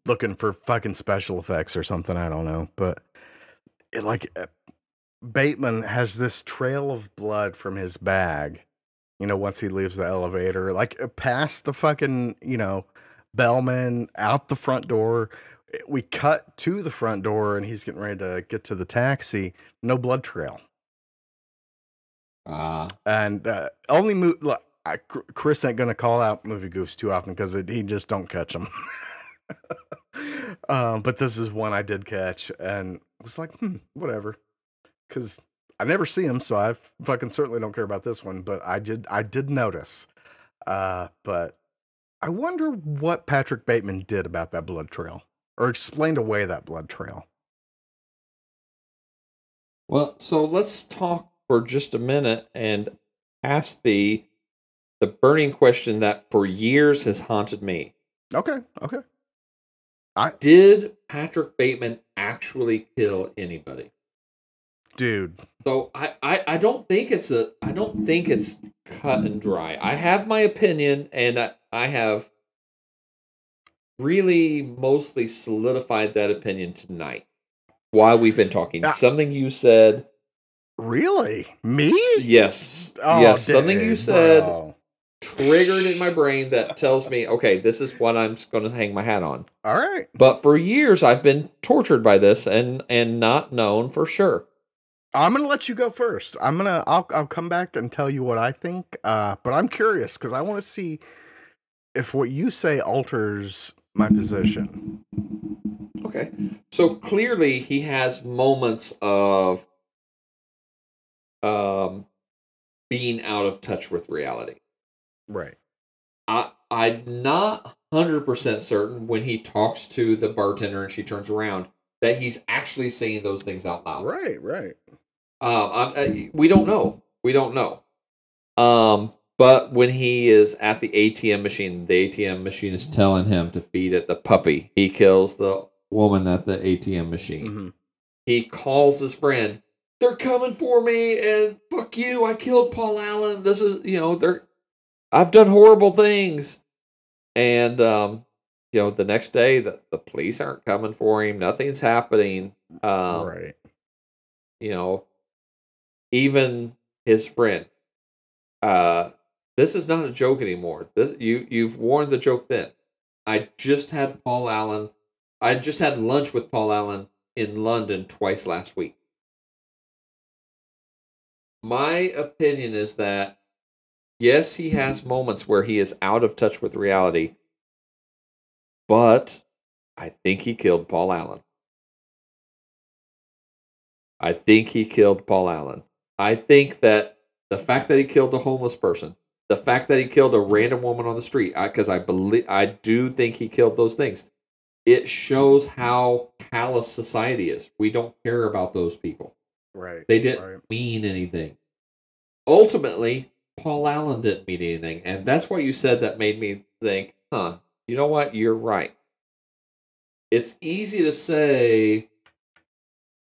looking for fucking special effects or something i don't know but it, like uh, bateman has this trail of blood from his bag you know once he leaves the elevator like uh, past the fucking you know bellman out the front door. Eh, we cut to the front door and he's getting ready to get to the taxi. No blood trail Ah, and uh, only mo- look, I, Chris ain't gonna call out movie goofs too often because he just don't catch them. *laughs* um, but this is one I did catch and was like, hmm, whatever, because I never see him, so I fucking certainly don't care about this one. But I did, I did notice. Uh, but I wonder what Patrick Bateman did about that blood trail, or explained away that blood trail. Well, so let's talk for just a minute and ask the the burning question that for years has haunted me. Okay, okay. I Did Patrick Bateman actually kill anybody? Dude, So I, I, I don't think it's a I don't think it's cut and dry. I have my opinion and I, I have really mostly solidified that opinion tonight while we've been talking. Ah. Something you said really? Me? yes. Oh, yes, something you said bro. triggered in my brain that tells me, okay, this is what I'm going to hang my hat on. All right. But for years, I've been tortured by this and and not known for sure. I'm gonna let you go first. I'm gonna I'll I'll come back and tell you what I think. Uh, but I'm curious because I want to see if what you say alters my position. Okay, so clearly he has moments of um being out of touch with reality. Right. I I'm not hundred percent certain when he talks to the bartender and she turns around that he's actually saying those things out loud. Right. Right. Um, uh, we don't know. We don't know. Um, but when he is at the ATM machine, the ATM machine is telling him to feed it the puppy. He kills the woman at the ATM machine. Mhm. He calls his friend. They're coming for me, and fuck you! I killed Paul Allen. This is, you know, they're. I've done horrible things, and um, you know, the next day the the police aren't coming for him. Nothing's happening. Um, right. you know, even his friend, uh, This is not a joke anymore. This you you've worn the joke thin. I just had Paul Allen. I just had lunch with Paul Allen in London twice last week. My opinion is that yes, he has mm-hmm. moments where he is out of touch with reality, but I think he killed Paul Allen. I think he killed Paul Allen. I think that the fact that he killed a homeless person, the fact that he killed a mm-hmm. random woman on the street, because I, I believe I do think he killed those things. It shows mm-hmm. how callous society is. We don't care about those people. Right. They didn't right. mean anything. Ultimately, Paul Allen didn't mean anything, and that's what you said that made me think, huh? You know what? You're right. It's easy to say,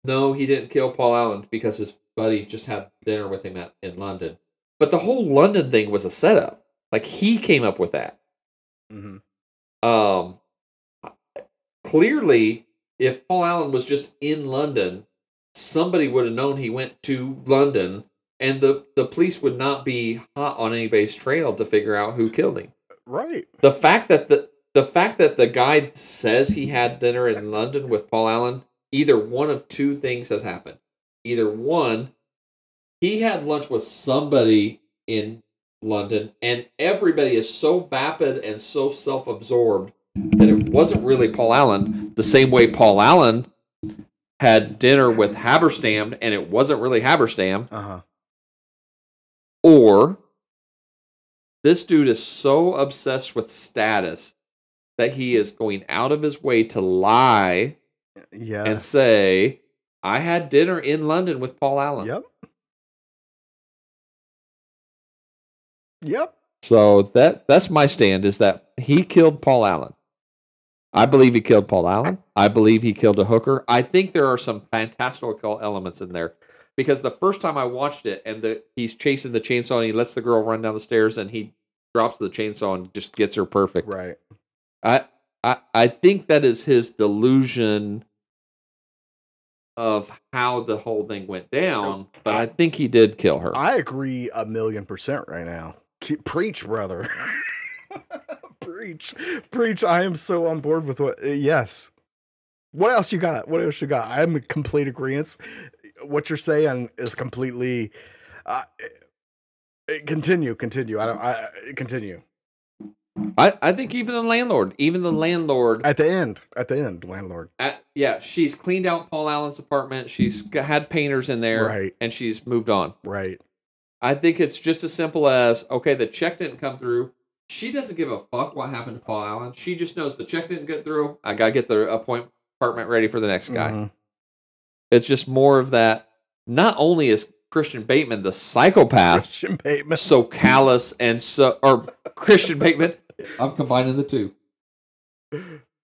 no, he didn't kill Paul Allen because his buddy just had dinner with him at, in London. But the whole London thing was a setup. Like he came up with that. hmm Um, clearly, if Paul Allen was just in London, somebody would have known he went to London, and the the police would not be hot on anybody's trail to figure out who killed him. Right. The fact that the the fact that the guy says he had dinner in London with Paul Allen, either one of two things has happened. Either one, he had lunch with somebody in London, and everybody is so vapid and so self absorbed that it wasn't really Paul Allen, the same way Paul Allen had dinner with Haberstam and it wasn't really Haberstam, Uh huh. or this dude is so obsessed with status that he is going out of his way to lie Yeah. and say, I had dinner in London with Paul Allen. Yep. Yep. So that that's my stand is that he killed Paul Allen. I believe he killed Paul Allen. I believe he killed a hooker. I think there are some fantastical elements in there because the first time I watched it and the he's chasing the chainsaw and he lets the girl run down the stairs and he drops the chainsaw and just gets her perfect. Right. I I I think that is his delusion of how the whole thing went down, but I think he did kill her. I agree a million percent right now. Preach, brother. *laughs* preach, preach. I am so on board with what. uh, yes. What else you got? What else you got? I'm in complete agreement. What you're saying is completely. Uh, uh, continue, continue. I don't. I I- continue I, I think even the landlord, even the landlord at the end. At the end, landlord. At, yeah, she's cleaned out Paul Allen's apartment. She's had painters in there, Right. and she's moved on. Right. I think it's just as simple as okay, the check didn't come through. She doesn't give a fuck what happened to Paul Allen. She just knows the check didn't get through. I gotta get the apartment ready for the next guy. Mhm. It's just more of that. Not only is Christian Bateman the psychopath, Christian Bateman. so callous and so, or Christian Bateman, *laughs* I'm combining the two.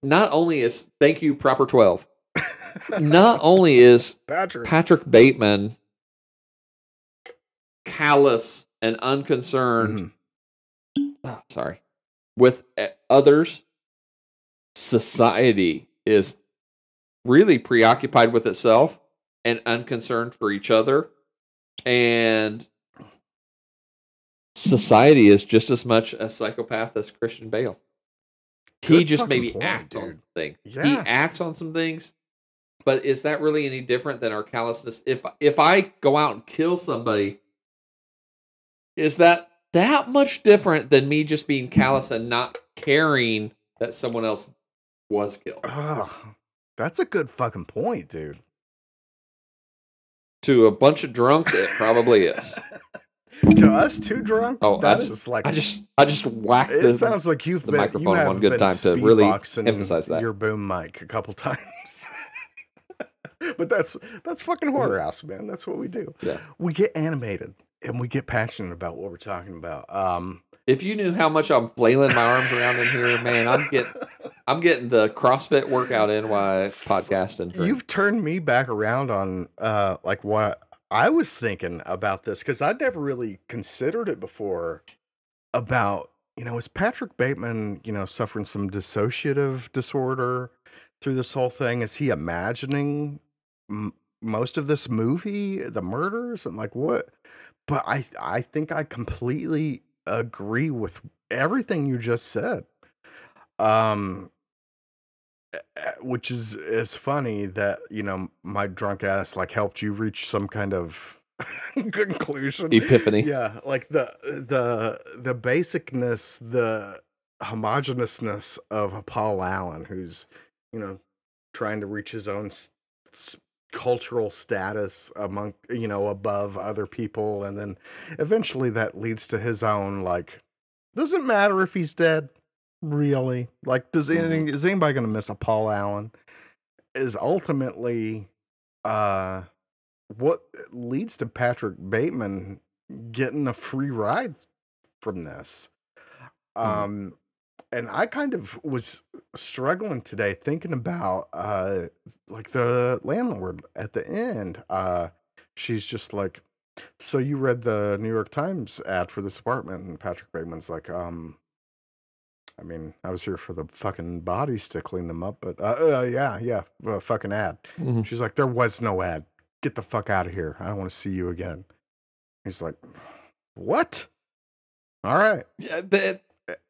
Not only is thank you proper twelve. Not only is Patrick. Patrick Bateman callous and unconcerned. Mhm. Oh, sorry, with uh, others. Society is really preoccupied with itself and unconcerned for each other, and society is just as much a psychopath as Christian Bale. he Good just maybe point, acts on some things. He acts on some things, but is that really any different than our callousness? If if I go out and kill somebody, is that that much different than me just being callous and not caring that someone else was killed? That's a good fucking point, dude. To a bunch of drunks, it probably is. *laughs* to us, two drunks. Oh, I that's just- like I just I just whacked It the sounds like you've the been, microphone you one good time to really emphasize that. your boom mic a couple times. *laughs* but that's that's fucking mm-hmm. horror house, man. That's what we do. Yeah. We get animated and we get passionate about what we're talking about. Um, If you knew how much I'm flailing my arms around in here, man, I'm getting *laughs* I'm getting the CrossFit workout in while I podcast and drink. You've turned me back around on uh like what I was thinking about this because I'd never really considered it before about you know is Patrick Bateman you know suffering some dissociative disorder through this whole thing is he imagining m- most of this movie the murders and like what but I I think I completely agree with everything you just said. Um, which is is funny that you know my drunk ass like helped you reach some kind of *laughs* conclusion. Epiphany. Yeah, like the the the basicness, the homogeneousness of Paul Allen, who's you know trying to reach his own s- cultural status among you know above other people, and then eventually that leads to his own like. Doesn't matter if he's dead, really. Like, does Mhm. any is anybody gonna miss a Paul Allen? Is ultimately uh what leads to Patrick Bateman getting a free ride from this. Mhm. Um and I kind of was struggling today thinking about uh like the landlord at the end. Uh she's just like so you read the New York Times ad for this apartment and Patrick Bateman's like um I mean, I was here for the fucking bodies to clean them up, but uh, uh yeah, yeah, uh, fucking ad. Mhm. She's like, there was no ad. Get the fuck out of here. I don't want to see you again. He's like, what? All right. Yeah, that,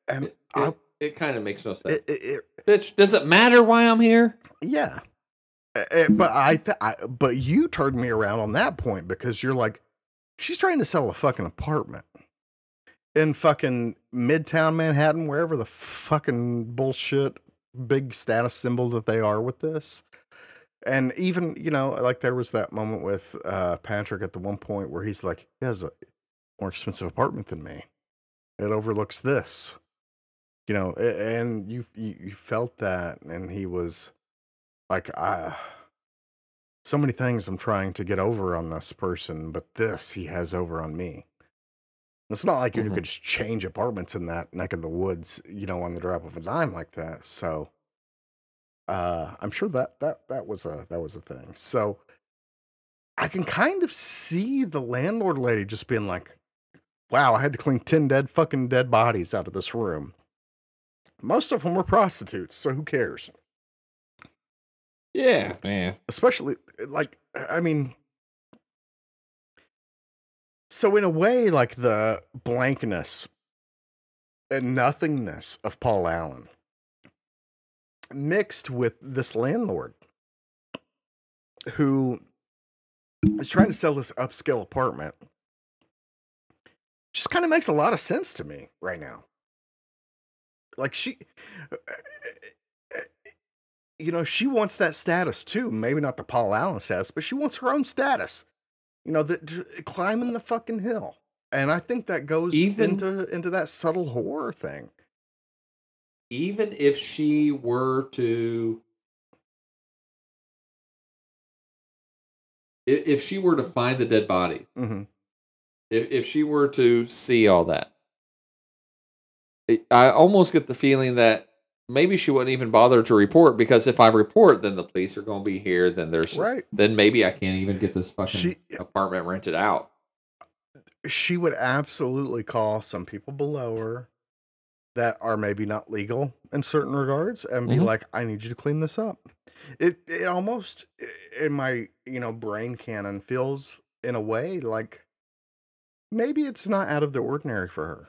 And it, I, it, kind of makes no sense. it, it, it, Bitch, does it matter why I'm here? yeah. Uh, uh, But I, th- I, but you turned me around on that point because you're like, she's trying to sell a fucking apartment in fucking Midtown Manhattan, wherever the fucking bullshit big status symbol that they are with this. And even, you know, like there was that moment with uh, Patrick at the one point where he's like, he has a more expensive apartment than me. It overlooks this, you know, a- and you you, you felt that, and he was like, I, so many things I'm trying to get over on this person, but this he has over on me. It's not like you Mhm. could just change apartments in that neck of the woods, you know, on the drop of a dime like that. So, uh, I'm sure that that that was a that was a thing. So, I can kind of see the landlord lady just being like, "Wow, I had to clean ten dead fucking dead bodies out of this room. Most of them were prostitutes, so who cares?" Yeah, man. especially eh, like i mean so in a way like the blankness and nothingness of paul allen mixed with this landlord who is trying to sell this upscale apartment just kind of makes a lot of sense to me right now like she you know, she wants that status too. Maybe not the Paul Allen status, but she wants her own status. You know, that climbing the fucking hill. And I think that goes Even- into into that subtle horror thing. Even if she were to. If she were to find the dead bodies, hmm if, if she were to see all that, I- almost get the feeling that maybe she wouldn't even bother to report because if I report, then the police are going to be here. Then there's Right. then maybe I can't even get this fucking She- apartment rented out. She would absolutely call some people below her that are maybe not legal in certain regards and be Mhm. like, I need you to clean this up. It it almost in my, you know, brain canon feels in a way like maybe it's not out of the ordinary for her.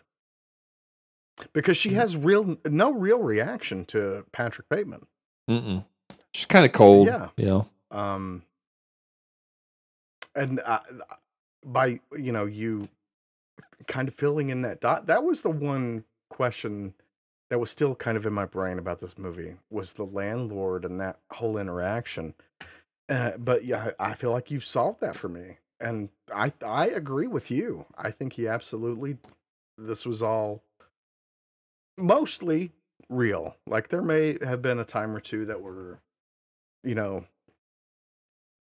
Because she Mhm. has real no real reaction to Patrick Bateman. Mm-mm. She's kind of cold. Yeah. Know. Um and uh, by you know you kind of filling in that dot that was the one question that was still kind of in my brain about this movie was the landlord and that whole interaction uh, but yeah I, I feel like you've solved that for me and i i agree with you i think he absolutely this was all mostly real like there may have been a time or two that were you know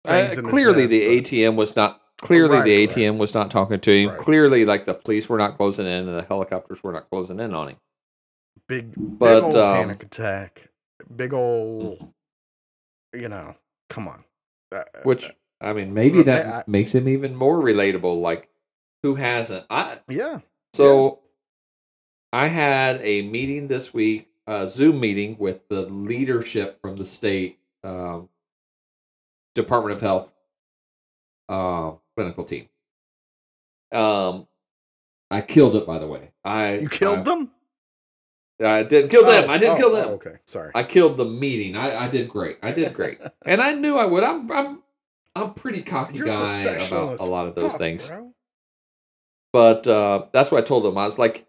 Uh, things in his clearly, head, the ATM was not. Clearly, the Right, right. ATM was not talking to him. Right. Clearly, like the police were not closing in, and the helicopters were not closing in on him. big But, big old um, panic attack big old you know come on Uh, Which I mean, maybe that I- makes him even more relatable. Like, who hasn't? I yeah so I had a meeting this week, a Zoom meeting with the leadership from the state um, Department of Health uh, clinical team. Um, I killed it. By the way, I You killed I, them? I didn't kill them. Oh, I didn't oh, kill oh, them. okay, sorry. I killed the meeting. I, I did great. I did great, *laughs* and I knew I would. I'm I'm I'm pretty cocky You're guy about a lot of those fuck, things. bro. But uh, that's what I told them. I was like,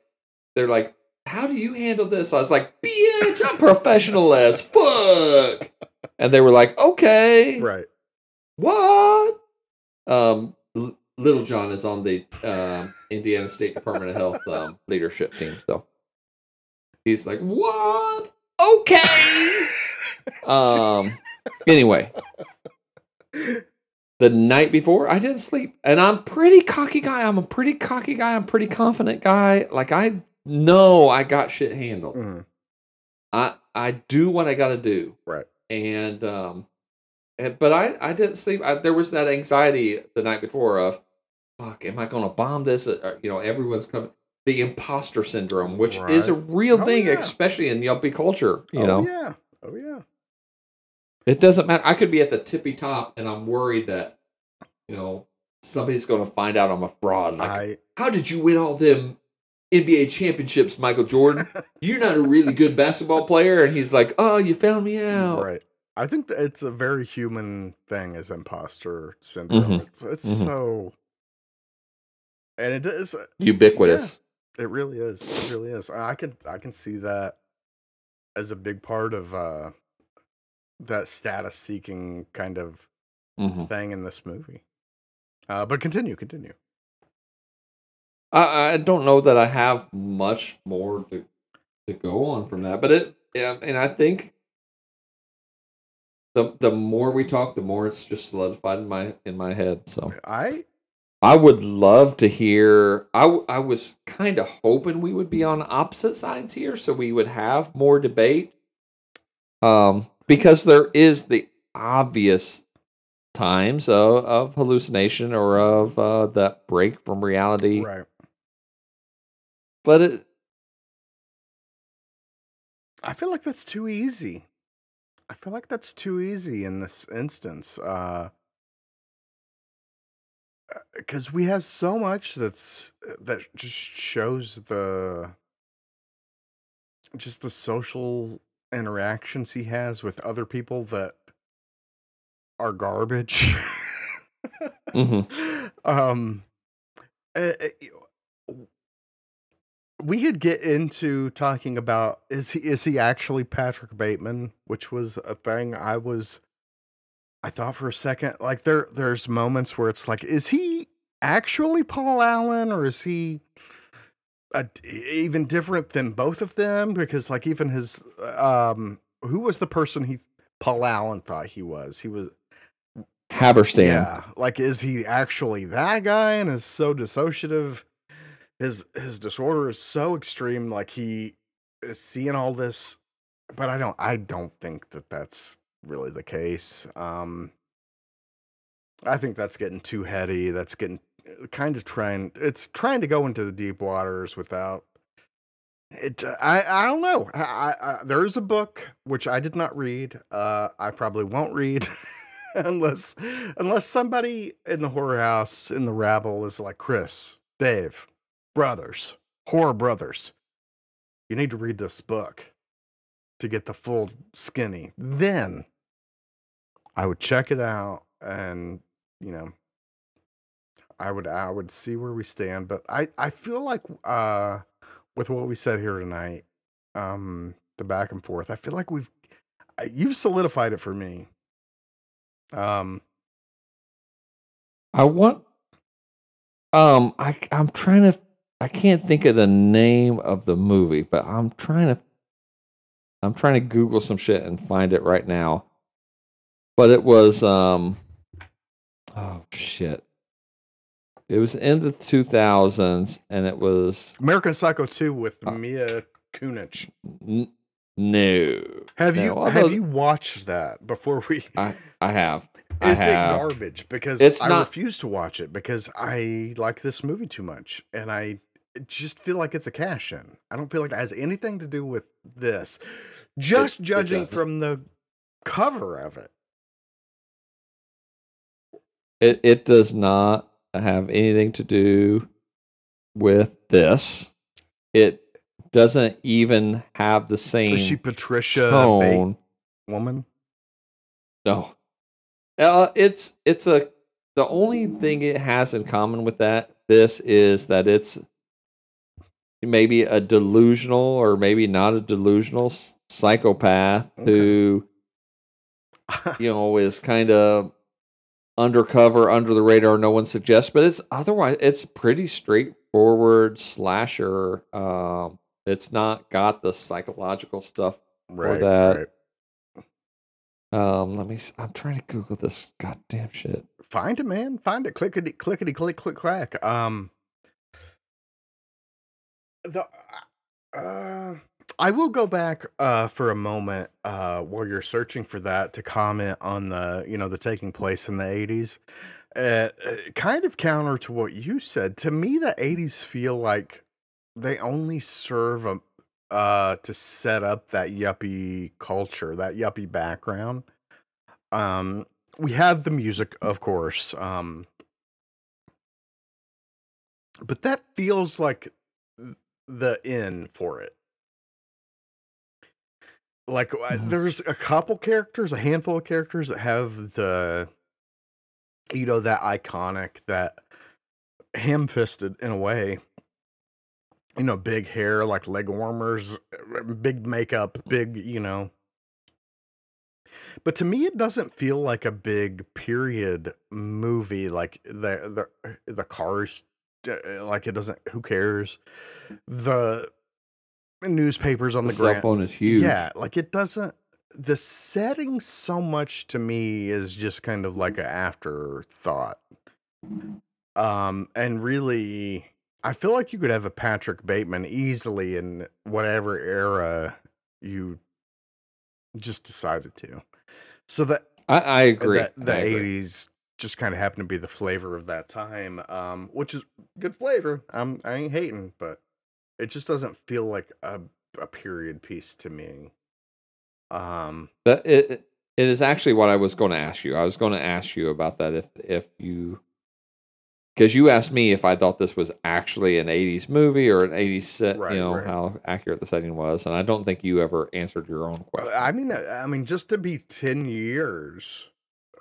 they're like, how do you handle this? I was like, bitch, I'm professional as fuck. And they were like, okay, Right. what? Um, L- Little John is on the um, Indiana State Department of Health um, leadership team, so he's like, what? Okay. um. Anyway, the night before I didn't sleep, and I'm pretty cocky guy. I'm a pretty cocky guy. I'm pretty confident guy. Like I know I got shit handled. Mhm, I I do what I got to do. Right. And um, and, but I I didn't sleep. I, there was that anxiety the night before of, fuck, am I going to bomb this? Uh, you know, everyone's coming. The imposter syndrome, which is a real Oh, thing, yeah. especially in yuppie culture. You oh, know, yeah. Oh, yeah. it doesn't matter. I could be at the tippy top, and I'm worried that, you know, somebody's going to find out I'm a fraud. Like, I, how did you win all them NBA championships, Michael Jordan? *laughs* You're not a really good basketball player. And he's like, oh, you found me out. right. I think that it's a very human thing as imposter syndrome. Mhm, It's, it's mhm. so. And it is. Ubiquitous. It really is. It really is. I can I can see that as a big part of uh that status seeking kind of hmm thing in this movie. Uh but continue, continue. I, I don't know that I have much more to to go on from that, but it yeah, and I think the the more we talk, the more it's just solidified in my in my head. So I I would love to hear. I I was kind of hoping we would be on opposite sides here, so we would have more debate. Um, because there is the obvious times of, of hallucination or of uh, that break from reality, right. But it, I feel like that's too easy. I feel like that's too easy in this instance. Uh because we have so much that's uh, that just shows the just the social interactions he has with other people that are garbage. Mhm. *laughs* Um, uh, uh, we could get into talking about is he is he actually Patrick Bateman, which was a thing I was. I thought for a second, like there there's moments where it's like, is he actually Paul Allen or is he a, even different than both of them? Because like even his um, who was the person he Paul Allen thought he was? He was Haberstam. yeah, like is he actually that guy and is so dissociative? His his disorder is so extreme. Like he is seeing all this, but I don't. I don't think that that's really the case. Um, I think that's getting too heady. That's getting kind of trying. It's trying to go into the deep waters without. It. uh, I. I don't know. I, I, I, there is a book which I did not read. Uh, I probably won't read. *laughs* unless unless somebody in the horror house in the rabble is like Chris, Dave, brothers, horror brothers. You need to read this book to get the full skinny. Then I would check it out and you know I would I would see where we stand. But I, I feel like uh with what we said here tonight, um, the back and forth, I feel like we've you've solidified it for me. Um, I want. Um, I I'm trying to. I can't think of the name of the movie, but I'm trying to. I'm trying to Google some shit and find it right now. But it was um. Oh shit! It was in the 2000s, and it was American Psycho 2 with Uh, Mila Kunis. n- no. Have no, you although have you watched that before we I I have. *laughs* Is it garbage? Because It's I not- refuse to watch it because I like this movie too much and I just feel like it's a cash in. I don't feel like it has anything to do with this. Just it judging doesn't. from the cover of it. It it does not have anything to do with this. It doesn't even have the same Is she Patricia tone. woman? No. Uh, it's it's a the only thing it has in common with that this is that it's maybe a delusional or maybe not a delusional psychopath Okay. who you know is kind of undercover under the radar no one suggests but it's otherwise it's pretty straightforward slasher um it's not got the psychological stuff right, that. right. um let me i'm trying to google this goddamn shit Find it, man. Find it. Clickety, clickety, click, click, clack. Um, the uh, I will go back uh for a moment uh while you're searching for that to comment on the you know the taking place in the 80s. Uh, uh, kind of counter to what you said. To me, the 80s feel like they only serve a uh to set up that yuppie culture, that yuppie background. Um, we have the music, of course. Um, but that feels like the in for it. Like uh, Mhm. there's a couple characters, a handful of characters that have the you know that iconic that ham-fisted in a way you know big hair like leg warmers uh, big makeup big you know but to me it doesn't feel like a big period movie like the the the cars uh, like it doesn't who cares the newspapers on the the, cell ground phone is huge yeah like it doesn't the setting so much to me is just kind of like an afterthought um and really i feel like you could have a patrick bateman easily in whatever era you just decided to so that I, I agree. that the agree. 80s just kind of happened to be the flavor of that time um which is good flavor i'm i ain't hating but it just doesn't feel like a, a period piece to me um That it, it it is actually what I was going to ask you. I was going to ask you about that if if you because you asked me if I thought this was actually an '80s movie or an '80s set. Right, you know right. how accurate the setting was, and I don't think you ever answered your own question. i mean uh, i mean just to be 10 years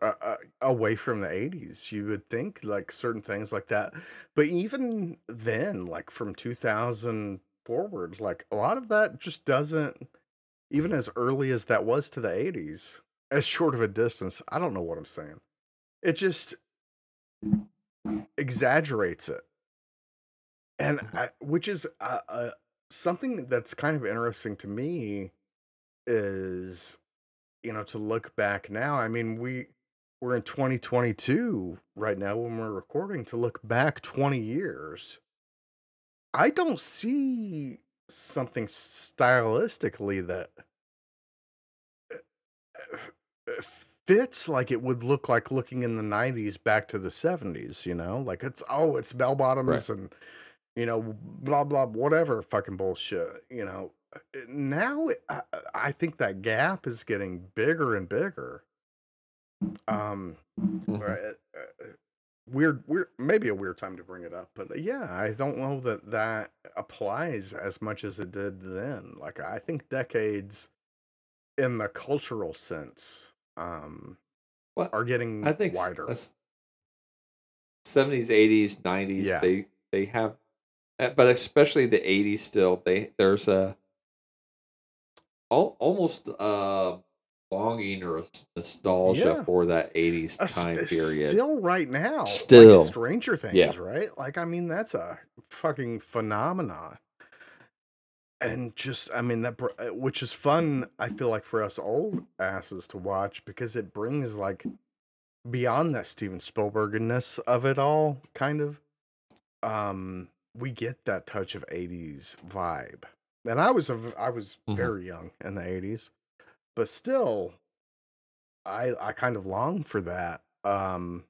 uh, uh, away from the 80s you would think like certain things like that but even then like from 2000 forward like a lot of that just doesn't even as early as that was to the 80s as short of a distance i don't know what i'm saying it just exaggerates it. And I, which is uh, uh, something that's kind of interesting to me is you know to look back now i mean we we're in 2022 right now when we're recording to look back 20 years. I don't see something stylistically that uh, fits like it would look like looking in the 90s back to the 70s you know? Like it's oh it's bell bottoms and you know blah blah whatever fucking bullshit you know? Uh, now I, I think that gap is getting bigger and bigger um Mhm. uh, uh, weird weird maybe a weird time to bring it up but uh, yeah i don't know that that applies as much as it did then like i think decades in the cultural sense um Well, are getting I think wider that's- 70s, 80s, 90s. Yeah. They they have, uh, but especially the 80s. Still, they there's a al- almost uh longing or nostalgia Yeah. for that 80s Uh, time period. still right now like Still. stranger things Yeah. right like i mean that's a fucking phenomenon and just i mean that br- uh, which is fun i feel like for us old asses to watch because it brings like beyond that steven spielbergness of it all kind of um we get that touch of 80s vibe and i was a, i was Mhm. very young in the 80s but still i i kind of long for that um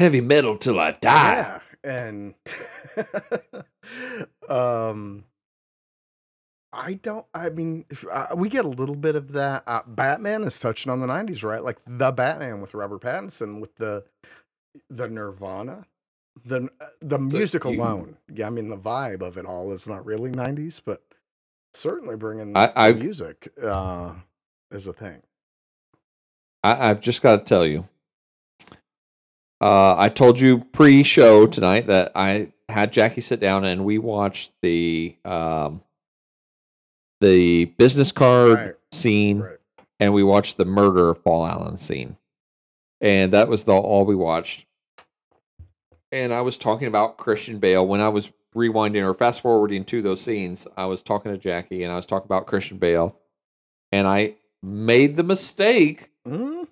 Heavy metal till I die. yeah, and *laughs* um, I don't. I mean, if, uh, we get a little bit of that. Uh, Batman is touching on the '90s, right? Like the Batman with Robert Pattinson with the the Nirvana. the the music alone. Yeah, I mean the vibe of it all is not really '90s, but certainly bringing I- I- music uh, is a thing. I, I've just got to tell you. Uh, I told you pre-show tonight that I had Jackie sit down and we watched the um, the business card Right. scene Right. and we watched the murder of Paul Allen scene, and that was the all we watched. And I was talking about Christian Bale when I was rewinding or fast forwarding to those scenes. I was talking to Jackie and I was talking about Christian Bale, and I made the mistake Mm,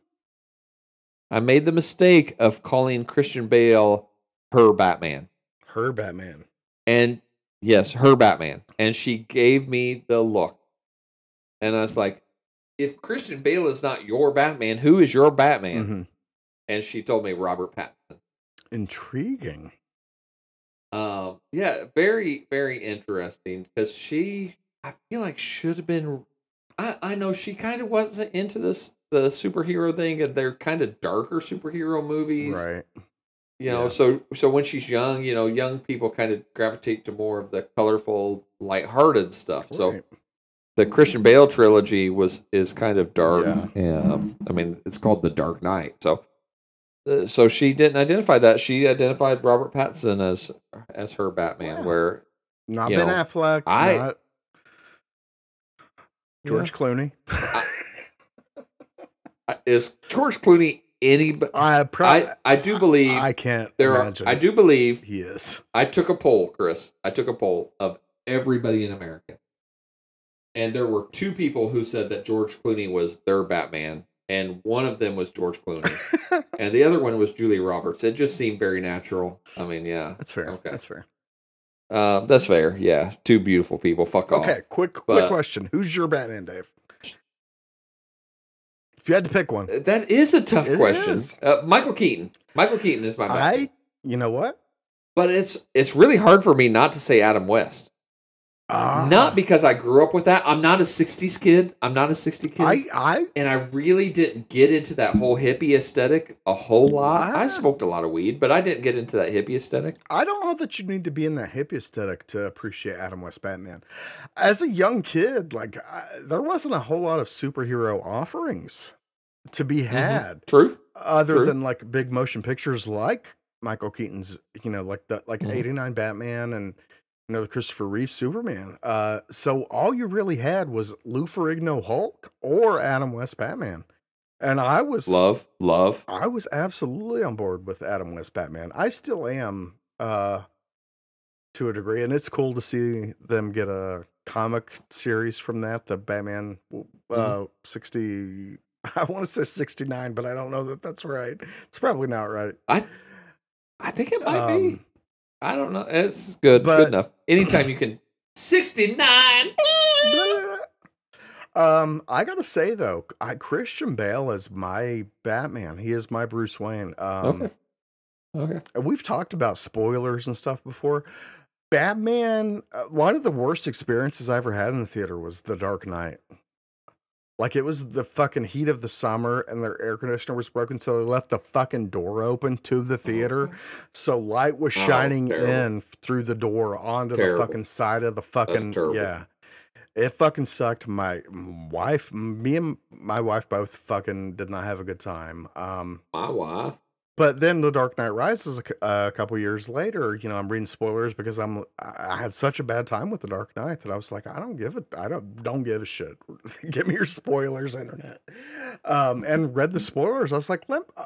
I made the mistake of calling Christian Bale her Batman. her Batman. And yes, her Batman. And she gave me the look. And I was like, if Christian Bale is not your Batman, who is your Batman? Mhm. And she told me Robert Pattinson. Intriguing. Um, yeah, very, very interesting because she, I feel like should have been. I, I know she kind of wasn't into this the superhero thing, and they're kind of darker superhero movies. Right. you know Yeah. so so when she's young you know young people kind of gravitate to more of the colorful lighthearted stuff so the christian bale trilogy was is kind of dark Yeah. um, i mean it's called the dark knight so so she didn't identify that she identified robert pattinson as as her batman Wow. where Not Ben know, Affleck. I- not George Clooney. uh, *laughs* is george clooney any I, pro- i i do believe I can't there are i do believe he is. I took a poll, Chris. I took a poll of everybody in America. And there were two people who said that George Clooney was their Batman, and one of them was George Clooney, *laughs* and the other one was Julie Roberts. It just seemed very natural. I mean, yeah, That's fair. Okay. That's fair. uh, that's fair. Yeah, two beautiful people. Fuck off. Okay, quick quick question. Who's your Batman, Dave? If you had to pick one. That is a tough It question. Uh, Michael Keaton. Michael Keaton is my Batman. I you know what? but it's it's really hard for me not to say Adam West. Ah, Not because I grew up with that. I'm not a '60s kid. I'm not a '60s kid. I I and I really didn't get into that whole hippie aesthetic a whole lot. I Ah. smoked a lot of weed, but I didn't get into that hippie aesthetic. I don't know that you need to be in that hippie aesthetic to appreciate Adam West Batman. As a young kid, like I, there wasn't a whole lot of superhero offerings to be had, Truth. other Mm-hmm. true. than like big motion pictures like Michael Keaton's, you know, like the like Mhm. '89 Batman and the Christopher Reeve Superman. Uh, so all you really had was Lou Ferrigno Hulk or Adam West Batman, and I was Love, love. I was absolutely on board with Adam West Batman. I still am uh to a degree and it's cool to see them get a comic series from that, the Batman uh 60 *laughs* I want to say 69, but I don't know that that's right. It's probably not right. I, I think it might be. I don't know. It's good. but- good enough. Anytime you can. Sixty nine. *laughs* um I got to say though, I Christian Bale is my Batman. He is my Bruce Wayne. Um Okay. Okay. we've talked about spoilers and stuff before. Batman, uh, one of the worst experiences I ever had in the theater was The Dark Knight. Like it was the fucking heat of the summer and their air conditioner was broken, so they left the fucking door open to the theater. So light was Oh, shining terrible. in through the door onto Terrible. the fucking side of the fucking terrible. yeah. It fucking sucked. My wife, me and my wife both fucking did not have a good time. Um, My wife. But then The Dark Knight Rises a, a couple years later, you know, I'm reading spoilers because I'm I had such a bad time with The Dark Knight that I was like, I don't give it, I don't don't give a shit. *laughs* Give me your spoilers, internet. Um, and read the spoilers. I was like, Let, uh,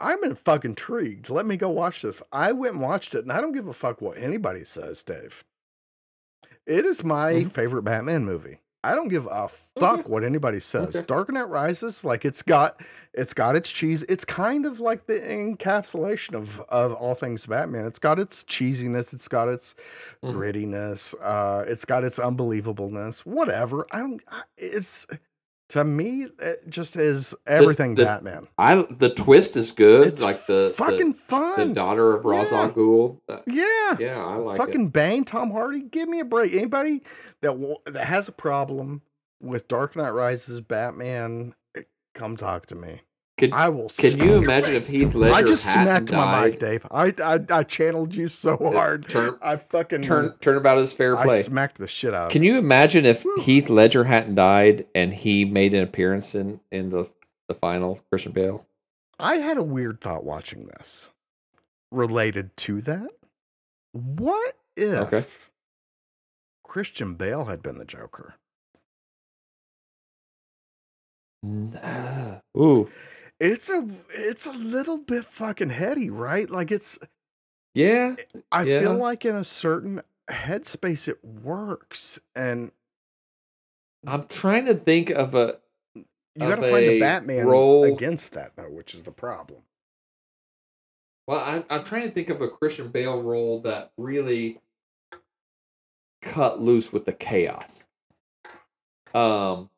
I'm in fucking intrigued. Let me go watch this. I went and watched it, and I don't give a fuck what anybody says, Dave. It is my Mhm. favorite Batman movie. I don't give a fuck what anybody says. Okay. Dark Knight Rises, like it's got it's got its cheese. It's kind of like the encapsulation of of all things Batman. It's got its cheesiness. It's got its Mhm. grittiness. Uh, it's got its unbelievableness. Whatever. I don't. It's to me, it just is everything the- Batman. I the twist is good. It's like the Fucking the, fun. the daughter of Ra's Yeah. al Ghul. Uh, yeah. yeah, I like fucking it. Bane, Tom Hardy, give me a break. Anybody that that has a problem with Dark Knight Rises, Batman, eh, come talk to me. Could I will. can you imagine if. Heath Ledger I just hadn't smacked my mic, died? Dave. I, I I channeled you so hard. turn- I fucking Turn turnabout is fair I play. smacked the shit out of Can you imagine if Heath Ledger hadn't died and he made an appearance in in the the final Christian Bale? I had a weird thought watching this related to that. What if Okay. Christian Bale had been the Joker? Nah. Uh, ooh, It's a it's a little bit fucking heady, right? Like it's yeah. I Yeah. feel like in a certain headspace it works and I'm trying to think of a you got to find the a Batman role- against that though, which is the problem. well. I'm I'm trying to think of a Christian Bale role that really cut loose with the chaos. Um,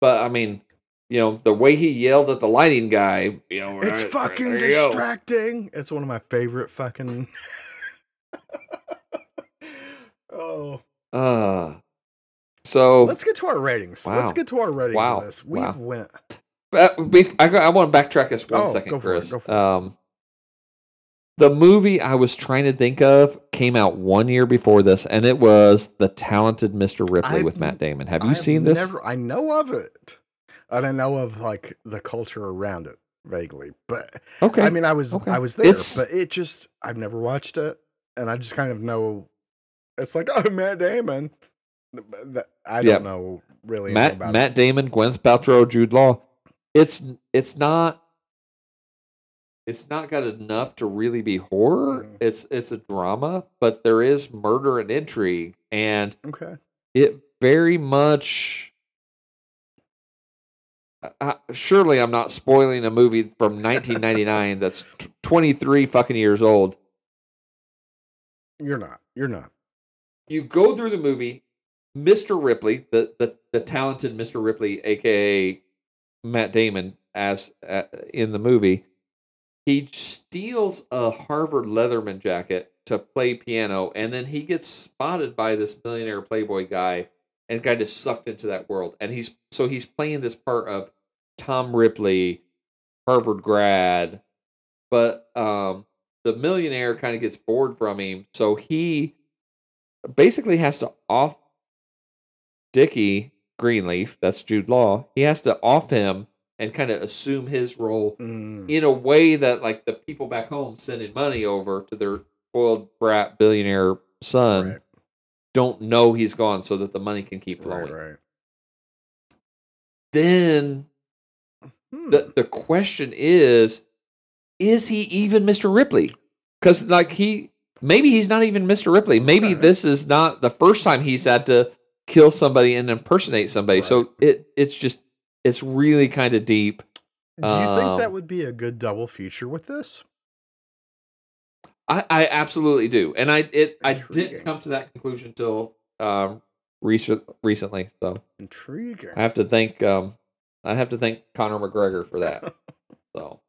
but I mean, you know, the way he yelled at the lighting guy, you know, It's right- fucking go. distracting. It's one of my favorite fucking *laughs* Oh. Uh so Let's get to our ratings. Let's get to our ratings Wow. of this. We Wow. went But I, I want to backtrack this one Oh, second, go for it, Chris. it. Um, the movie I was trying to think of came out one year before this, and it was The Talented Mr. Ripley I've with Matt Damon. Have you I've seen this? Never, I know of it. And I know of like the culture around it vaguely. But okay. I mean I was Okay. I was there, It's- but it just I've never watched it. And I just kind of know it's like, *laughs* oh Matt Damon. I don't know really Matt about Matt Damon, Gwyneth Paltrow, Jude Law. It's it's not it's not got enough to really be horror. Mm. It's it's a drama, but there is murder and intrigue, and. Okay. it very much I- I- surely i'm not spoiling a movie from 1999 *laughs* that's t- 23 fucking years old You're not. You're not. you go through the movie mr ripley the the, the talented mr ripley aka matt damon as uh, in the movie he steals a harvard letterman jacket to play piano and then he gets spotted by this millionaire playboy guy and kind of sucked into that world and he's so he's playing this part of tom ripley harvard grad but um the millionaire kind of gets bored from him so he basically has to off Dickie Greenleaf, that's Jude Law, he has to off him and kind of assume his role Mm, in a way that like the people back home sending money over to their spoiled brat billionaire son right. don't know he's gone so that the money can keep flowing. Right, right. Then Hmm. the the question is is he even Mr. Ripley? Cuz like he maybe he's not even Mr. Ripley. Maybe Okay. this is not the first time he's had to kill somebody and impersonate somebody. So it it's just it's really kind of deep. Do you think that um, would be a good double feature with this? I, I absolutely do. And I it I didn't come to that conclusion till um recent, recently. So Intriguing. I have to thank um I have to thank Conor McGregor for that. *laughs* so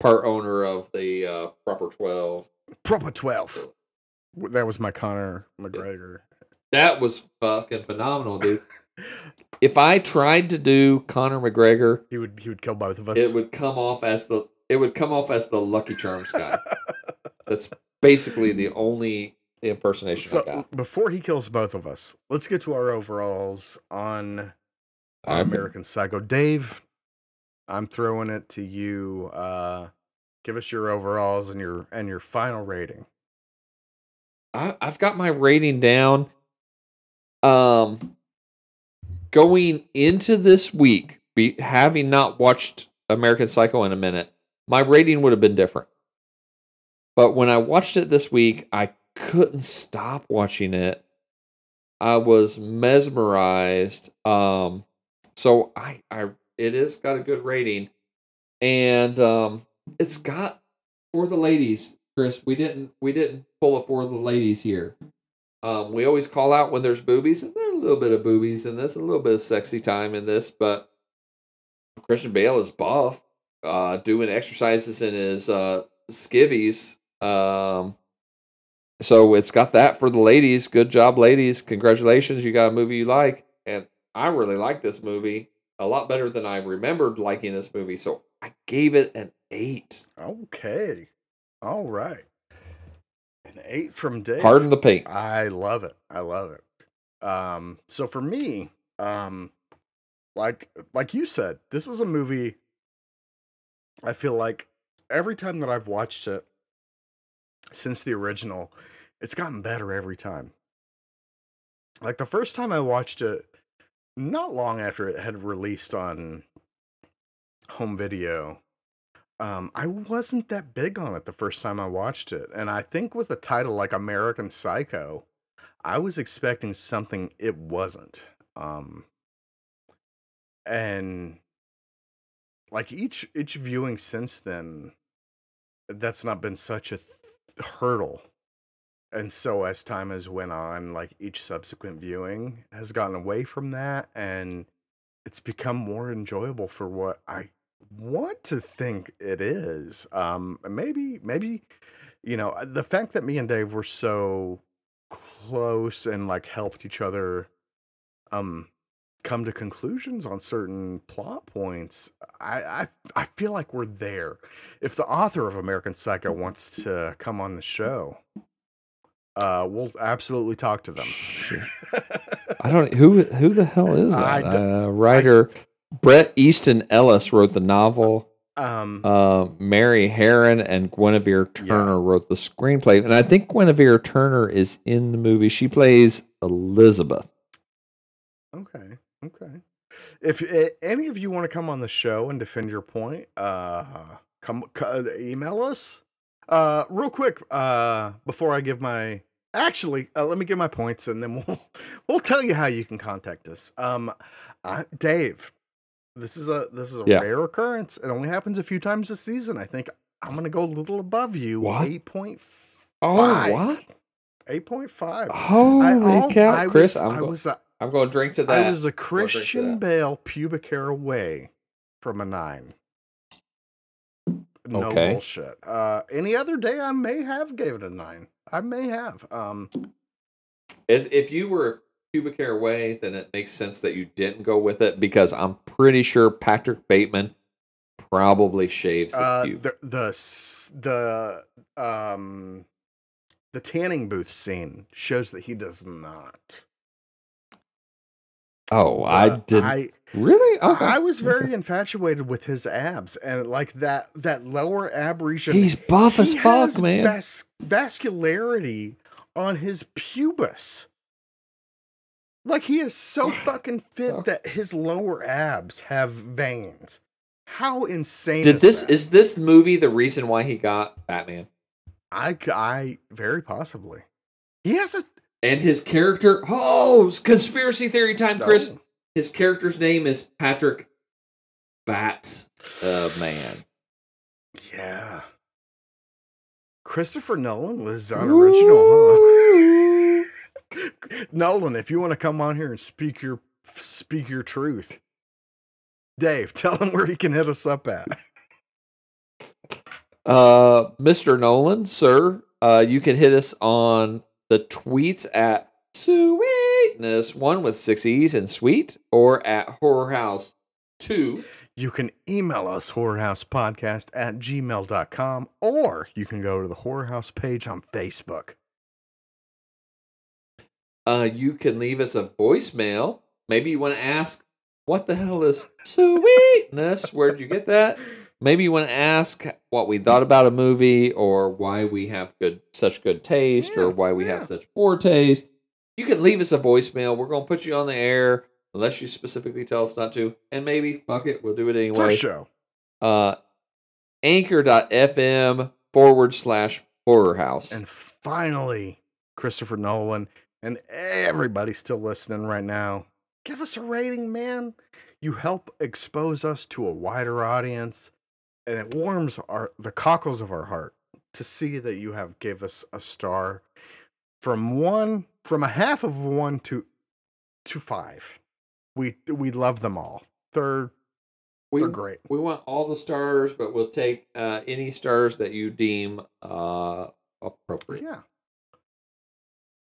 part owner of the uh, proper 12 Proper 12. W- That was my Conor McGregor. That was fucking phenomenal, dude. *laughs* If I tried to do Conor McGregor, He would he would kill both of us. it would come off as the it would come off as the Lucky Charms guy. *laughs* That's basically the only impersonation I so got. before he kills both of us, let's get to our overalls on, on Okay. American Psycho. Dave, I'm throwing it to you. Uh, give us your overalls and your and your final rating. I, I've got my rating down. Um, going into this week, be, having not watched American Psycho in a minute, my rating would have been different. But when I watched it this week, I couldn't stop watching it. I was mesmerized. Um, so I, I, it is got a good rating, and um, it's got for the ladies, Chris. We didn't, we didn't pull a for the ladies here. Um, we always call out when there's boobies, and there's a little bit of boobies in this, a little bit of sexy time in this, but Christian Bale is buff, uh, doing exercises in his uh, skivvies. Um, so it's got that for the ladies. Good job, ladies. Congratulations. You got a movie you like. And I really like this movie. a lot better than I remembered liking this movie. So I gave it an eight. Okay. All right. An eight from Dave. Pardon the paint. I love it. I love it. Um, so for me, um, like like you said, this is a movie. I feel like every time that I've watched it since the original, it's gotten better every time. Like the first time I watched it, not long after it had released on home video, um, I wasn't that big on it the first time I watched it. And I think with a title like American Psycho, I was expecting something it wasn't. Um, and like each each viewing since then, that's not been such a th- hurdle. And so as time has went on, like each subsequent viewing has gotten away from that and it's become more enjoyable for what I want to think it is. Um maybe maybe you know, uh, the fact that me and Dave were so close and like helped each other um come to conclusions on certain plot points. I I I feel like we're there. If the author of American Psycho wants to come on the show, uh, we'll absolutely talk to them. I don't who who the hell is that uh, writer? Bret Easton Ellis wrote the novel. um, Uh, Mary Harron and Guinevere Turner wrote the screenplay, and I think Guinevere Turner is in the movie. She plays Elizabeth. okay, okay. If uh, any of you want to come on the show and defend your point, uh, come c- email us. Uh, real quick, uh, before I give my actually, uh, let me give my points, and then *laughs* we'll we'll tell you how you can contact us. Um, I, Dave, this is a this is a Yeah. rare occurrence. It only happens a few times a season. I think I'm gonna go a little above you. What? Eight point Oh, five. what? Eight point five. Holy cow, Chris! Was, I'm, I go- was a, I'm going to drink to that. I was a Christian. Bale pubic hair away from a nine. No Okay. bullshit. Uh, any other day, I may have gave it a nine. I may have. Um, As if you were pubic hair away, then it makes sense that you didn't go with it because I'm pretty sure Patrick Bateman probably shaves his uh, the the the um, the tanning booth scene shows that he does not. Oh, I didn't I, really. Okay. I was very infatuated with his abs and like that that lower ab region. He's buff as he fuck, man. vas- vascularity on his pubis. Like he is so fucking fit that his lower abs have veins. How insane Did is this that? is this movie the reason why he got Batman? I I very possibly. He has a And his character, oh, conspiracy theory time, Chris. Oh, His character's name is Patrick Bat uh, Man. yeah. Christopher Nolan was unoriginal, huh? *laughs* Nolan, if you want to come on here and speak your speak your truth, Dave, *laughs* tell him where he can hit us up at. Uh, Mr. Nolan, sir, uh, you can hit us on the tweets at Sweetness one with six e's and sweet, or at Horror House two. You can email us horrorhousepodcast at gmail.com or you can go to the Horror House page on Facebook. Uh, you can leave us a voicemail. Maybe you want to ask, what the hell is sweetness? Where'd you get that? Maybe you want to ask what we thought about a movie, or why we have good such good taste, Yeah, or why we have such poor taste. You can leave us a voicemail. We're gonna put you on the air unless you specifically tell us not to, and maybe fuck it, we'll do it It's our anyway. show. Uh, anchor.fm forward slash horror house. And finally, Christopher Nolan and everybody still listening right now, give us a rating, man. You help expose us to a wider audience, and it warms our the cockles of our heart to see that you have gave us a star from one from a half of one to to five. We we love them all. They're we, they're great. we want all the stars, but we'll take uh, any stars that you deem uh, appropriate. Yeah.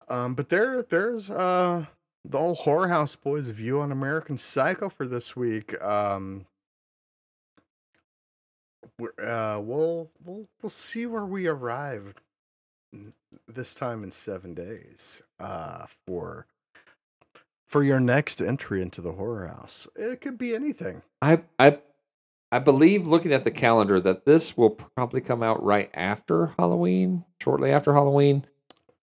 Um, but there, there's uh, the old horror house boys view on American Psycho for this week. Um, we're, uh, we'll we'll we'll see where we arrive this time in seven days. Uh, for for your next entry into the horror house, it could be anything. I I I believe looking at the calendar that this will probably come out right after Halloween, shortly after Halloween.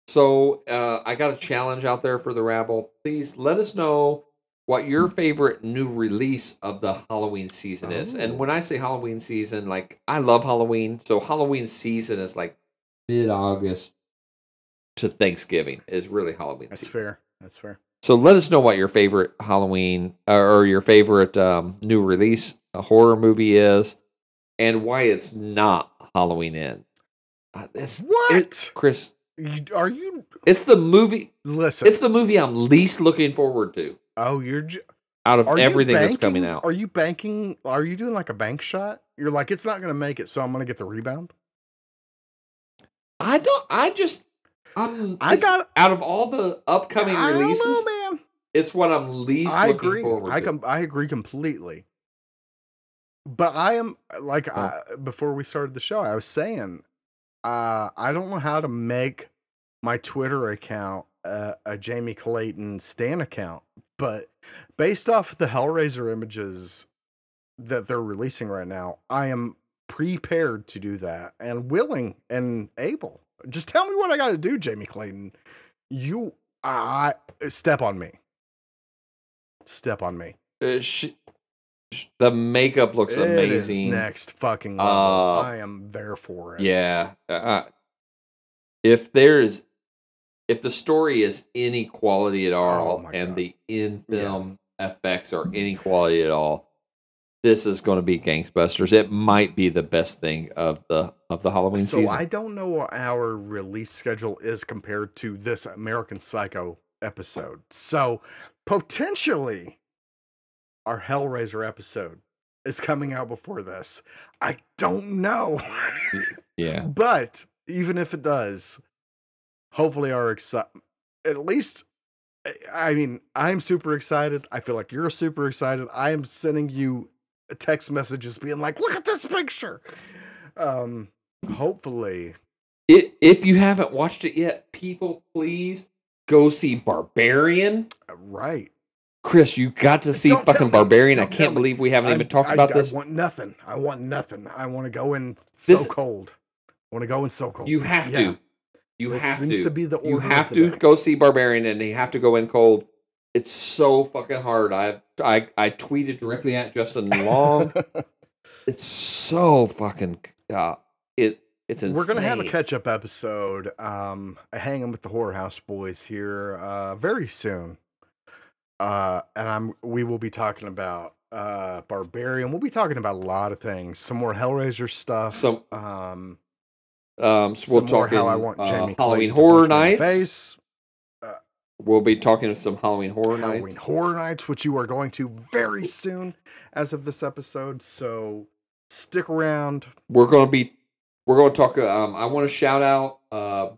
So uh, I got a challenge out there for the rabble. Please let us know what your favorite new release of the Halloween season is. Oh. And when I say Halloween season, like I love Halloween, so Halloween season is like mid August to Thanksgiving is really Halloween That's season. fair. That's fair. So let us know what your favorite Halloween uh, or your favorite um, new release a horror movie is, and why it's not Halloween End. Uh, it's, What? it- Chris? Are you It's the movie. listen? It's the movie I'm least looking forward to oh, you're. J- out of everything you that's coming out. Are you banking? Are you doing like a bank shot? You're like, it's not going to make it, so I'm going to get the rebound. I don't. I just. I'm. I got- out of all the upcoming I don't releases. know, man. It's what I'm least I looking agree. forward I to. com- I agree completely. But I am like Oh. I, before we started the show, I was saying, uh, I don't know how to make my Twitter account uh, a Jamie Clayton Stan account, but based off the Hellraiser images that they're releasing right now, I am prepared to do that and willing and able. Just tell me what I got to do, Jamie Clayton. You, I step on me. Step on me. Uh, sh- sh- the makeup looks It amazing. next fucking level. Uh, I am there for it. Yeah. Uh, if there's if the story is any quality at all Oh and God. the in film effects are any quality at all, this is going to be Gangbusters. It might be the best thing of the of the Halloween So season. I don't know what our release schedule is compared to this American Psycho episode. So potentially our Hellraiser episode is coming out before this. I don't know. *laughs* yeah. but even if it does, hopefully our exci- at least I mean, I'm super excited. I feel like you're super excited. I am sending you text messages being like, "Look at this picture." Um hopefully I if you haven't watched it yet, people please go see Barbarian. uh, right. Chris, you got to see Don't fucking. Barbarian. I can't believe we haven't I- even talked I- about I this. I want nothing. I want nothing. I want to go in so This- cold. I want to go in so cold. You have Yeah. to. You This have to. to be the you have to go see Barbarian, and you have to go in cold. It's so fucking hard. I I I tweeted directly at Justin Long. *laughs* it's so fucking. Uh, it it's insane. We're gonna have a catch up episode, um, hanging with the horror house boys here, uh, very soon. Uh, and I'm we will be talking about uh Barbarian. We'll be talking about a lot of things. Some more Hellraiser stuff. some. um, Um, so we'll talk how I want Jamie uh, Halloween Horror punch me in the Nights. We'll be talking to some Halloween Horror nights. Halloween Nights. Horror Nights, which you are going to very soon as of this episode. So stick around. We're gonna be. We're gonna talk. Um, I want to shout out uh,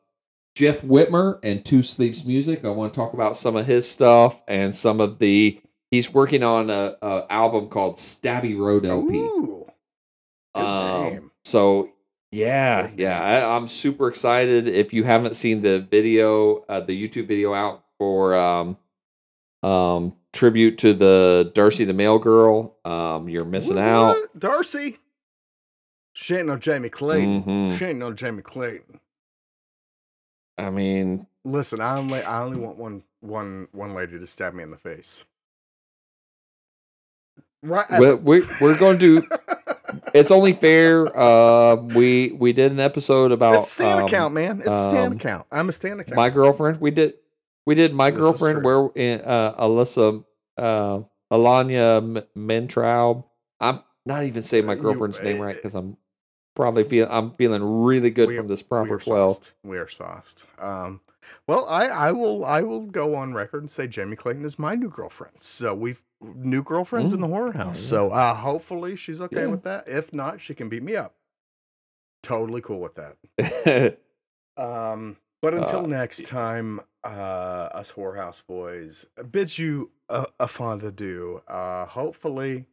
Jeff Whitmer and Two Sleeps Music. I want to talk about some of his stuff and some of the. He's working on a, a album called Stabby Road LP. Ooh, Um. So yeah, yeah. I, I'm super excited. If you haven't seen the video, uh, the YouTube video out for um, um, tribute to the Darcy the Mail Girl, um, you're missing What, out. Darcy. She ain't no Jamie Clayton. Mhm. She ain't no Jamie Clayton. I mean, Listen, I only I only want one one one lady to stab me in the face. Right. we, we, we're going to do. It's only fair. Uh, we we did an episode about it's a stand um, account, man. It's a stand um, account. I'm a stand account. my girlfriend. We did we did my This girlfriend where in uh, Alyssa uh, Alanya Mentraub. I'm not even saying my Uh, you- girlfriend's name uh, right because I'm probably feeling I'm feeling really good from this proper twelve. We are sauced. Um, well, I, I will I will go on record and say Jamie Clayton is my new girlfriend. So we've new girlfriends in Mm. the horror house. So uh, hopefully she's okay Yeah. with that. If not, she can beat me up. Totally cool with that. *laughs* Um, but until Uh, next time, uh, us whorehouse boys bids you a, a fond adieu. Uh, hopefully,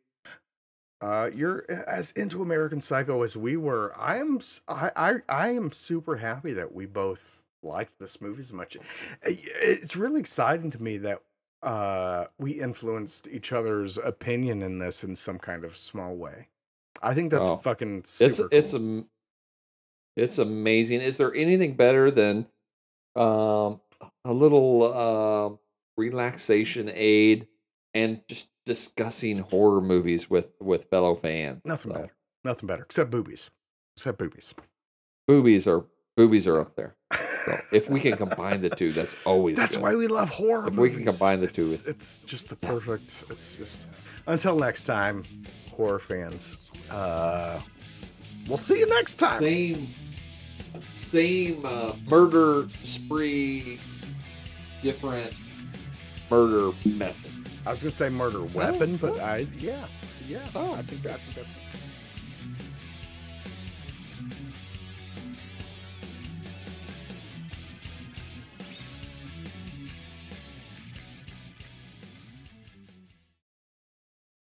uh, you're as into American Psycho as we were. I am. I I am super happy that we both liked this movie as much. It's really exciting to me that uh, we influenced each other's opinion in this in some kind of small way. I think that's Oh, fucking. Super It's it's a it's amazing. Is there anything better than um, a little um relaxation aid and just discussing horror movies with with fellow fans? nothing So, better. Nothing better except boobies. Except boobies. Boobies are boobies are up there. So if we can combine the two, that's *laughs* always That's good. why we love horror If we can combine the two, it's, it's just the perfect. It's just until next time, horror fans. Uh, we'll see you next time. Same, same uh, murder spree, different murder method. I was gonna say murder weapon, but I yeah yeah Oh. I think I think that's